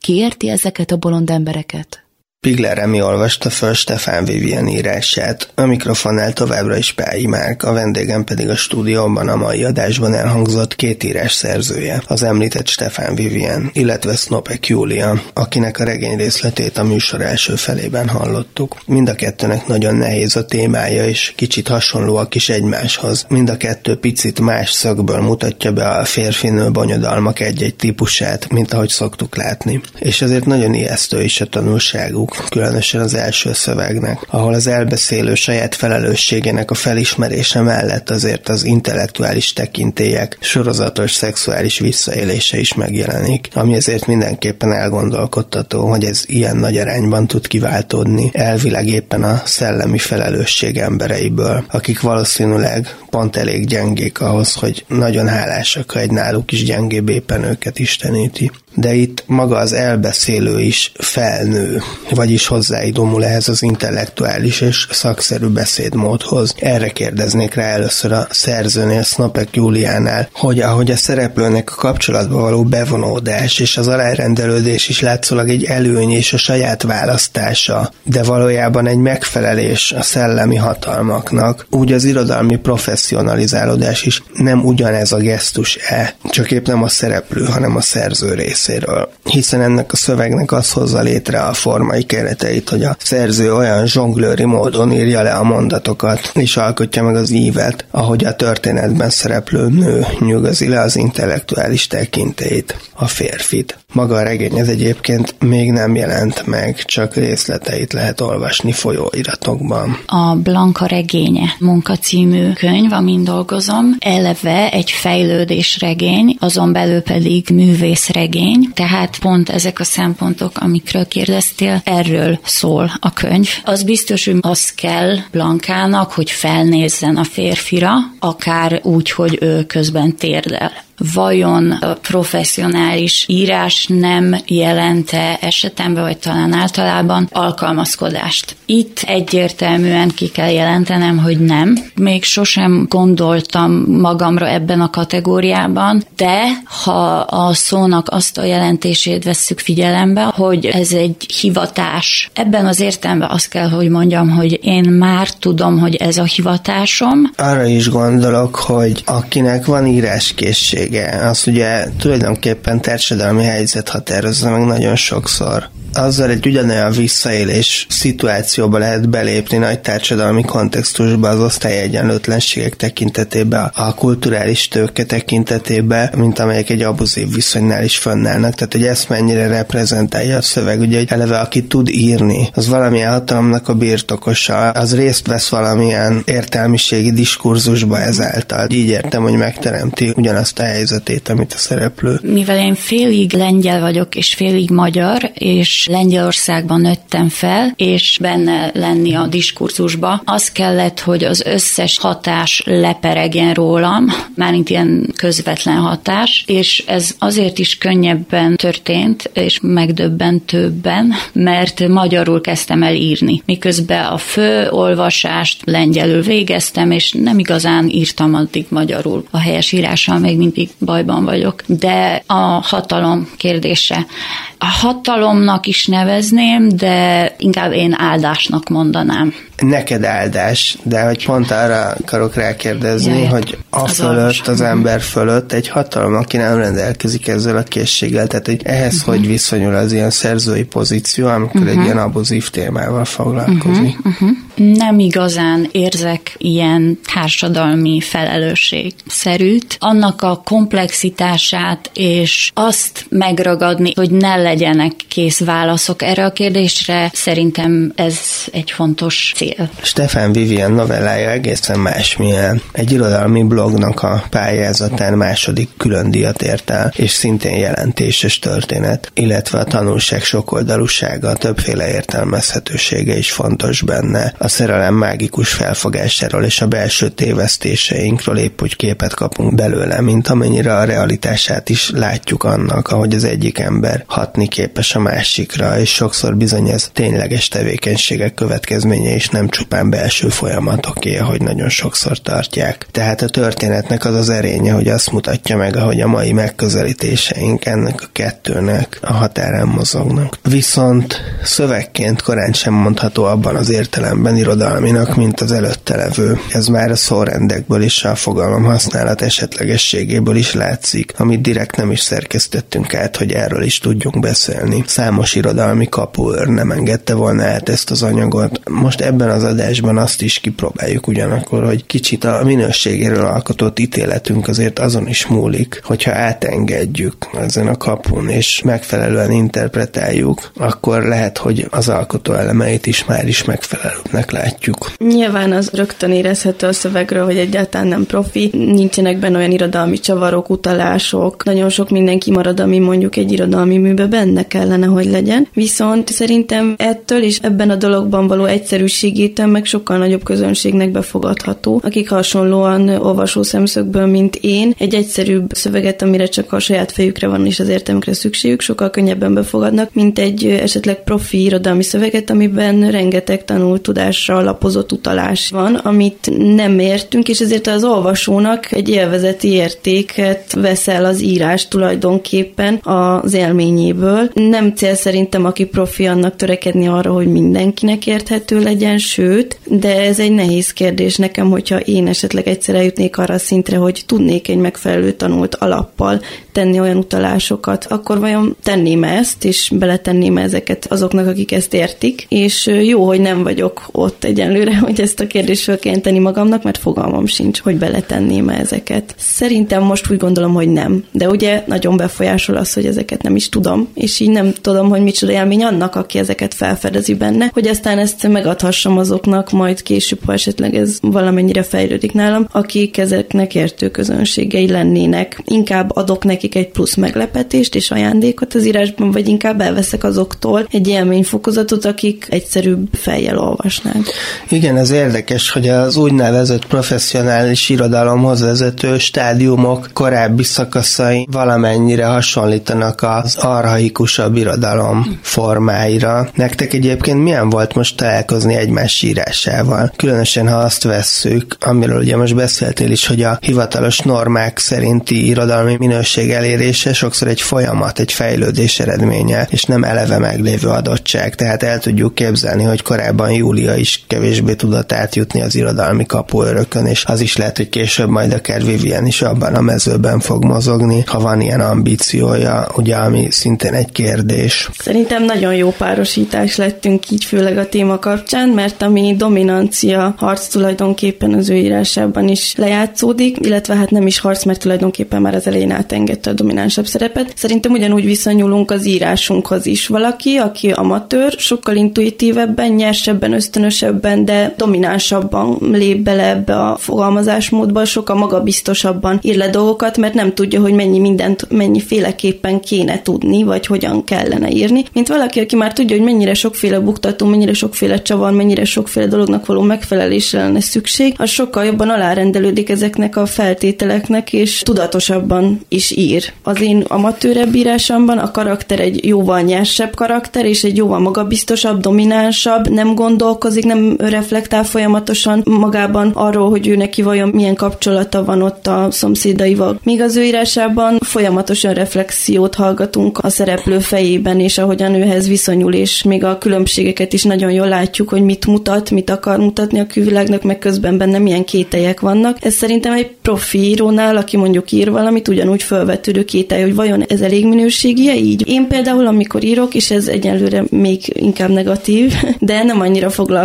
Ki érti ezeket a bolond embereket? Pigler Remi olvasta föl Stefán Vivien írását, a mikrofonnál továbbra is Pályi Márk, a vendégem pedig a stúdióban a mai adásban elhangzott két írás szerzője, az említett Stefán Vivien, illetve Snopek Júlia, akinek a regény részletét a műsor első felében hallottuk. Mind a kettőnek nagyon nehéz a témája, és kicsit hasonlóak is egymáshoz. Mind a kettő picit más szögből mutatja be a férfinő bonyodalmak egy-egy típusát, mint ahogy szoktuk látni. És ezért nagyon ijesztő is a tanulságuk különösen az első szövegnek, ahol az elbeszélő saját felelősségének a felismerése mellett azért az intellektuális tekintélyek sorozatos szexuális visszaélése is megjelenik, ami ezért mindenképpen elgondolkodtató, hogy ez ilyen nagy arányban tud kiváltódni, elvileg éppen a szellemi felelősség embereiből, akik valószínűleg pont elég gyengék ahhoz, hogy nagyon hálásak, ha egy náluk is gyengébb éppen őket isteníti de itt maga az elbeszélő is felnő, vagyis hozzáidomul ehhez az intellektuális és szakszerű beszédmódhoz. Erre kérdeznék rá először a szerzőnél, Snapek Júliánál, hogy ahogy a szereplőnek a kapcsolatba való bevonódás és az alárendelődés is látszólag egy előny és a saját választása, de valójában egy megfelelés a szellemi hatalmaknak, úgy az irodalmi professzionalizálódás is. Nem ugyanez a gesztus-e, csak épp nem a szereplő, hanem a szerző rész részéről, hiszen ennek a szövegnek az hozza létre a formai kereteit, hogy a szerző olyan zsonglőri módon írja le a mondatokat, és alkotja meg az ívet, ahogy a történetben szereplő nő nyugozi le az intellektuális tekintélyt, a férfit. Maga a regény ez egyébként még nem jelent meg, csak részleteit lehet olvasni folyóiratokban. A Blanka regénye munkacímű könyv, amin dolgozom, eleve egy fejlődés regény, azon belül pedig művész regény, tehát pont ezek a szempontok, amikről kérdeztél, erről szól a könyv. Az biztos, hogy az kell Blankának, hogy felnézzen a férfira, akár úgy, hogy ő közben térdel vajon a professzionális írás nem jelente esetemben, vagy talán általában alkalmazkodást. Itt egyértelműen ki kell jelentenem, hogy nem. Még sosem gondoltam magamra ebben a kategóriában, de ha a szónak azt a jelentését vesszük figyelembe, hogy ez egy hivatás. Ebben az értelemben azt kell, hogy mondjam, hogy én már tudom, hogy ez a hivatásom. Arra is gondolok, hogy akinek van íráskészség, minősége, az ugye tulajdonképpen társadalmi helyzet határozza meg nagyon sokszor azzal egy ugyanolyan visszaélés szituációba lehet belépni nagy társadalmi kontextusba az osztályegyenlőtlenségek tekintetében, a kulturális tőke tekintetében, mint amelyek egy abuzív viszonynál is fönnállnak. Tehát, hogy ezt mennyire reprezentálja a szöveg, ugye, hogy eleve aki tud írni, az valamilyen hatalomnak a birtokosa, az részt vesz valamilyen értelmiségi diskurzusba ezáltal. Így értem, hogy megteremti ugyanazt a helyzetét, amit a szereplő. Mivel én félig lengyel vagyok, és félig magyar, és Lengyelországban nőttem fel, és benne lenni a diskurzusba. Az kellett, hogy az összes hatás leperegjen rólam, mármint ilyen közvetlen hatás, és ez azért is könnyebben történt, és megdöbbentőbben, mert magyarul kezdtem el írni. Miközben a fő olvasást lengyelül végeztem, és nem igazán írtam addig magyarul. A helyes írással még mindig bajban vagyok. De a hatalom kérdése. A hatalomnak is nevezném, de inkább én áldásnak mondanám. Neked áldás, de hogy pont arra akarok rákérdezni, Jaj, hogy a az fölött, az ember fölött egy hatalom, aki nem rendelkezik ezzel a készséggel, tehát hogy ehhez uh-huh. hogy viszonyul az ilyen szerzői pozíció, amikor uh-huh. egy mhm. ilyen abuzív témával foglalkozik? Uh-huh. Uh-huh. Nem igazán érzek ilyen társadalmi felelősségszerűt. Annak a komplexitását és azt megragadni, hogy ne legyenek kész válaszok erre a kérdésre, szerintem ez egy fontos cél. Stefan Vivian novellája egészen másmilyen. Egy irodalmi blognak a pályázatán második külön díjat ért el, és szintén jelentéses történet, illetve a tanulság sokoldalúsága, többféle értelmezhetősége is fontos benne. A szerelem mágikus felfogásáról és a belső tévesztéseinkről épp úgy képet kapunk belőle, mint amennyire a realitását is látjuk annak, ahogy az egyik ember hatni képes a másikra, és sokszor bizony ez tényleges tevékenységek következménye és nem csupán belső folyamatoké, ahogy nagyon sokszor tartják. Tehát a történetnek az az erénye, hogy azt mutatja meg, ahogy a mai megközelítéseink ennek a kettőnek a határán mozognak. Viszont szövegként korán sem mondható abban az értelemben irodalminak, mint az előtte levő. Ez már a szórendekből és a fogalom használat esetlegességéből is látszik, amit direkt nem is szerkesztettünk át, hogy erről is tudjunk beszélni. Számos irodalmi kapuőr nem engedte volna át ezt az anyagot. Most ebben az adásban azt is kipróbáljuk ugyanakkor, hogy kicsit a minőségéről alkotott ítéletünk azért azon is múlik, hogyha átengedjük ezen a kapun, és megfelelően interpretáljuk, akkor lehet, hogy az alkotó elemeit is már is megfelelőbbnek látjuk. Nyilván az rögtön érezhető a szövegről, hogy egyáltalán nem profi, nincsenek benne olyan irodalmi csavarok, utalások, nagyon sok minden kimarad, ami mondjuk egy irodalmi műbe benne kellene, hogy legyen. Viszont szerintem ettől és ebben a dologban való egyszerűségétől meg sokkal nagyobb közönségnek befogadható, akik hasonlóan olvasó szemszögből, mint én, egy egyszerűbb szöveget, amire csak a saját fejükre van és az értelmükre szükségük, sokkal könnyebben befogadnak, mint egy esetleg profi irodalmi szöveget, amiben rengeteg tanult tudásra alapozott utalás van, amit nem értünk, és ezért az olvasónak egy élvezeti értéket veszel az írás tulajdonképpen az élményéből. Nem cél szerintem, aki profi annak törekedni arra, hogy mindenkinek érthető legyen, sőt, de ez egy nehéz kérdés nekem, hogyha én esetleg egyszer eljutnék arra a szintre, hogy tudnék egy megfelelő tanult alappal tenni olyan utalásokat, akkor vajon tenném ezt, és beletenném ezeket azoknak, akik ezt értik, és jó, hogy nem vagyok ott egyenlőre, hogy ezt a kérdést tenni magamnak, mert fogalmam sincs, hogy beletenném ezeket. Szerintem most úgy gondolom, hogy nem, de ugye nagyon befolyásol az, hogy ezeket nem is tudom, és így nem tudom, hogy micsoda élmény annak, aki ezeket felfedezi benne, hogy aztán ezt megadhassam azoknak majd később, ha esetleg ez valamennyire fejlődik nálam, akik ezeknek értő közönségei lennének. Inkább adok nekik egy plusz meglepetést és ajándékot az írásban, vagy inkább elveszek azoktól egy élményfokozatot, akik egyszerűbb fejjel olvasnák. Igen, ez érdekes, hogy az úgynevezett professzionális irodalomhoz vezető stádiumok korábbi szakaszai valamennyire hasonlítanak az arhaikusabb irodalom formáira. Nektek egyébként milyen volt most találkozni egymás írásával? Különösen, ha azt vesszük, amiről ugye most beszéltél is, hogy a hivatalos normák szerinti irodalmi minőség elérése sokszor egy folyamat, egy fejlődés eredménye, és nem eleve meglévő adottság. Tehát el tudjuk képzelni, hogy korábban Júlia is kevésbé tudott átjutni az irodalmi kapuörökön, és az is lehet, hogy később majd akár Vivian is abban a mezőben fog mozogni, ha van ilyen ambíciója, ugye, ami szintén egy kérdés. Szerintem nagyon jó párosítás lettünk így, főleg a téma kapcsán, mert ami dominancia harc tulajdonképpen az ő írásában is lejátszódik, illetve hát nem is harc, mert tulajdonképpen már az elején átengedte a dominánsabb szerepet. Szerintem ugyanúgy viszonyulunk az írásunkhoz is. Valaki, aki amatőr, sokkal intuitívebben, nyersebben, ösztönösebben, de dominánsabban lép bele ebbe a fogalmazásmódba, sokkal magabiztosabban ír le dolgokat, mert nem tudja, hogy mennyi mindent, mennyi féleképpen kéne tudni, vagy hogyan kellene írni, mint valaki, aki már tudja, hogy mennyire sokféle buktató, mennyire sokféle csavar, mennyire sokféle dolognak való megfelelésre lenne szükség, az sokkal jobban alárendelődik ezeknek a feltételeknek, és tudatosabban is ír. Az én amatőrebb írásomban a karakter egy jóval nyersebb karakter, és egy jóval magabiztosabb, dominánsabb, nem gondolkozik foglalkozik, nem reflektál folyamatosan magában arról, hogy ő neki vajon milyen kapcsolata van ott a szomszédaival. Míg az ő írásában folyamatosan reflexiót hallgatunk a szereplő fejében, és ahogyan őhez viszonyul, és még a különbségeket is nagyon jól látjuk, hogy mit mutat, mit akar mutatni a külvilágnak, meg közben benne milyen kételyek vannak. Ez szerintem egy profi írónál, aki mondjuk ír valamit, ugyanúgy felvetődő kételj, hogy vajon ez elég minőségie így. Én például, amikor írok, és ez egyelőre még inkább negatív, de nem annyira foglalkozom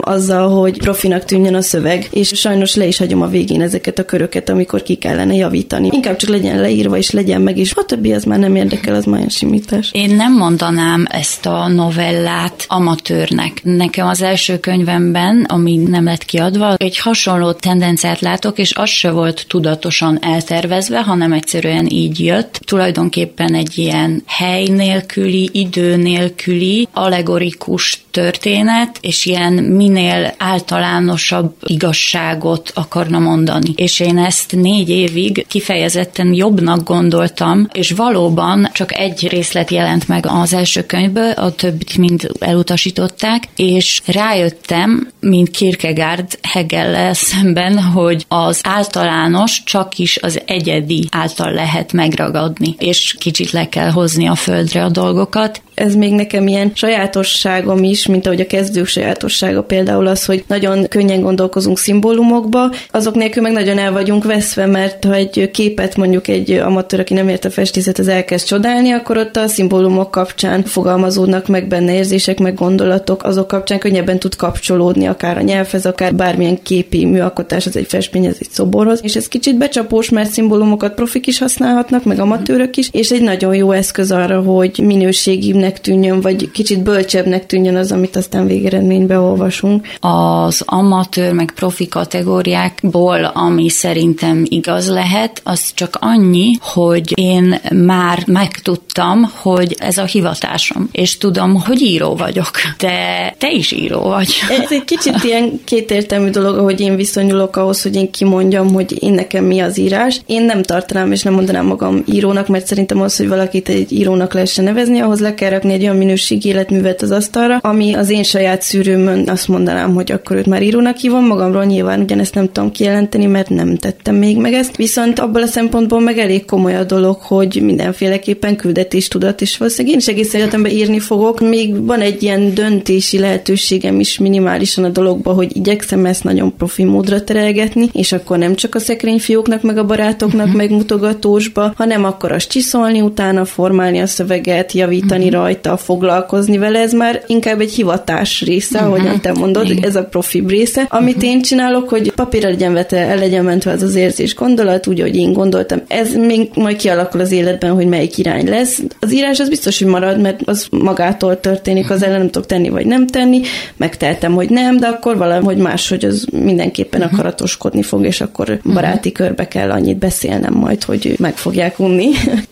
azzal, hogy profinak tűnjön a szöveg, és sajnos le is hagyom a végén ezeket a köröket, amikor ki kellene javítani. Inkább csak legyen leírva, és legyen meg is. A többi az már nem érdekel, az már simítás. Én nem mondanám ezt a novellát amatőrnek. Nekem az első könyvemben, ami nem lett kiadva, egy hasonló tendenciát látok, és az se volt tudatosan eltervezve, hanem egyszerűen így jött. Tulajdonképpen egy ilyen hely nélküli, idő nélküli, allegorikus történet, és ilyen minél általánosabb igazságot akarna mondani. És én ezt négy évig kifejezetten jobbnak gondoltam, és valóban csak egy részlet jelent meg az első könyvből, a többit mind elutasították, és rájöttem, mint Kierkegaard hegel szemben, hogy az általános csak is az egyedi által lehet megragadni, és kicsit le kell hozni a földre a dolgokat, ez még nekem ilyen sajátosságom is, mint ahogy a kezdők sajátossága például az, hogy nagyon könnyen gondolkozunk szimbólumokba, azok nélkül meg nagyon el vagyunk veszve, mert ha egy képet mondjuk egy amatőr, aki nem ért a festészet, az elkezd csodálni, akkor ott a szimbólumok kapcsán fogalmazódnak meg benne érzések, meg gondolatok, azok kapcsán könnyebben tud kapcsolódni akár a nyelvhez, akár bármilyen képi műalkotás, az egy festmény, ez egy szoborhoz. És ez kicsit becsapós, mert szimbólumokat profik is használhatnak, meg amatőrök is, és egy nagyon jó eszköz arra, hogy minőségi egyszerűbbnek tűnjön, vagy kicsit bölcsebbnek tűnjön az, amit aztán végeredményben olvasunk. Az amatőr meg profi kategóriákból, ami szerintem igaz lehet, az csak annyi, hogy én már megtudtam, hogy ez a hivatásom, és tudom, hogy író vagyok, de te is író vagy. Ez egy kicsit ilyen kétértelmű dolog, hogy én viszonyulok ahhoz, hogy én kimondjam, hogy én nekem mi az írás. Én nem tartanám és nem mondanám magam írónak, mert szerintem az, hogy valakit egy írónak lehessen nevezni, ahhoz le kell rakni egy olyan minőségi életművet az asztalra, ami az én saját szűrőmön azt mondanám, hogy akkor őt már írónak hívom, magamról nyilván ugyanezt nem tudom kijelenteni, mert nem tettem még meg ezt. Viszont abból a szempontból meg elég komoly a dolog, hogy mindenféleképpen küldetés tudat, és valószínűleg én is egész életemben írni fogok. Még van egy ilyen döntési lehetőségem is minimálisan a dologba, hogy igyekszem ezt nagyon profi módra terelgetni, és akkor nem csak a szekrényfióknak, meg a barátoknak uh-huh. megmutogatósba, hanem akkor azt csiszolni, utána formálni a szöveget, javítani uh-huh rajta foglalkozni vele, ez már inkább egy hivatás része, uh-huh. ahogyan te mondod, Igen. ez a profi része. Amit uh-huh. én csinálok, hogy papírra legyen vete, el legyen mentve az az érzés gondolat, úgy, hogy én gondoltam. Ez még majd kialakul az életben, hogy melyik irány lesz. Az írás az biztos, hogy marad, mert az magától történik, az ellen nem tudok tenni, vagy nem tenni. Megteltem, hogy nem, de akkor valahogy máshogy az mindenképpen uh-huh. akaratoskodni fog, és akkor baráti körbe kell annyit beszélnem majd, hogy meg fogják unni.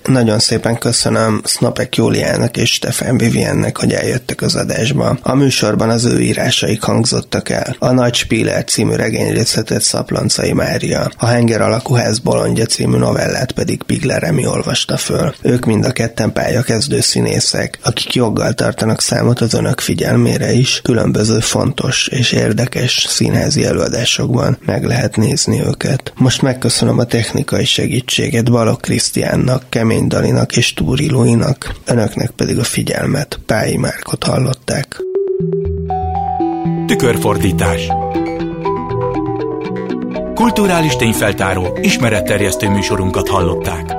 Nagyon szépen köszönöm Snapek Jóliának és Stefan Viviennek, hogy eljöttek az adásba. A műsorban az ő írásaik hangzottak el. A Nagy Spíler című regényrészletet Szaploncai Mária, a Henger alakú ház bolondja című novellát pedig Pigler Remi olvasta föl. Ők mind a ketten pályakezdő színészek, akik joggal tartanak számot az önök figyelmére is, különböző fontos és érdekes színházi előadásokban meg lehet nézni őket. Most megköszönöm a technikai segítséget Balok Krisztiánnak, Kemény Dalinak és Túri Luinak, önöknek pedig a figyelmet. Pályi Márkot hallották. Tükörfordítás Kulturális tényfeltáró, ismeretterjesztő műsorunkat hallották.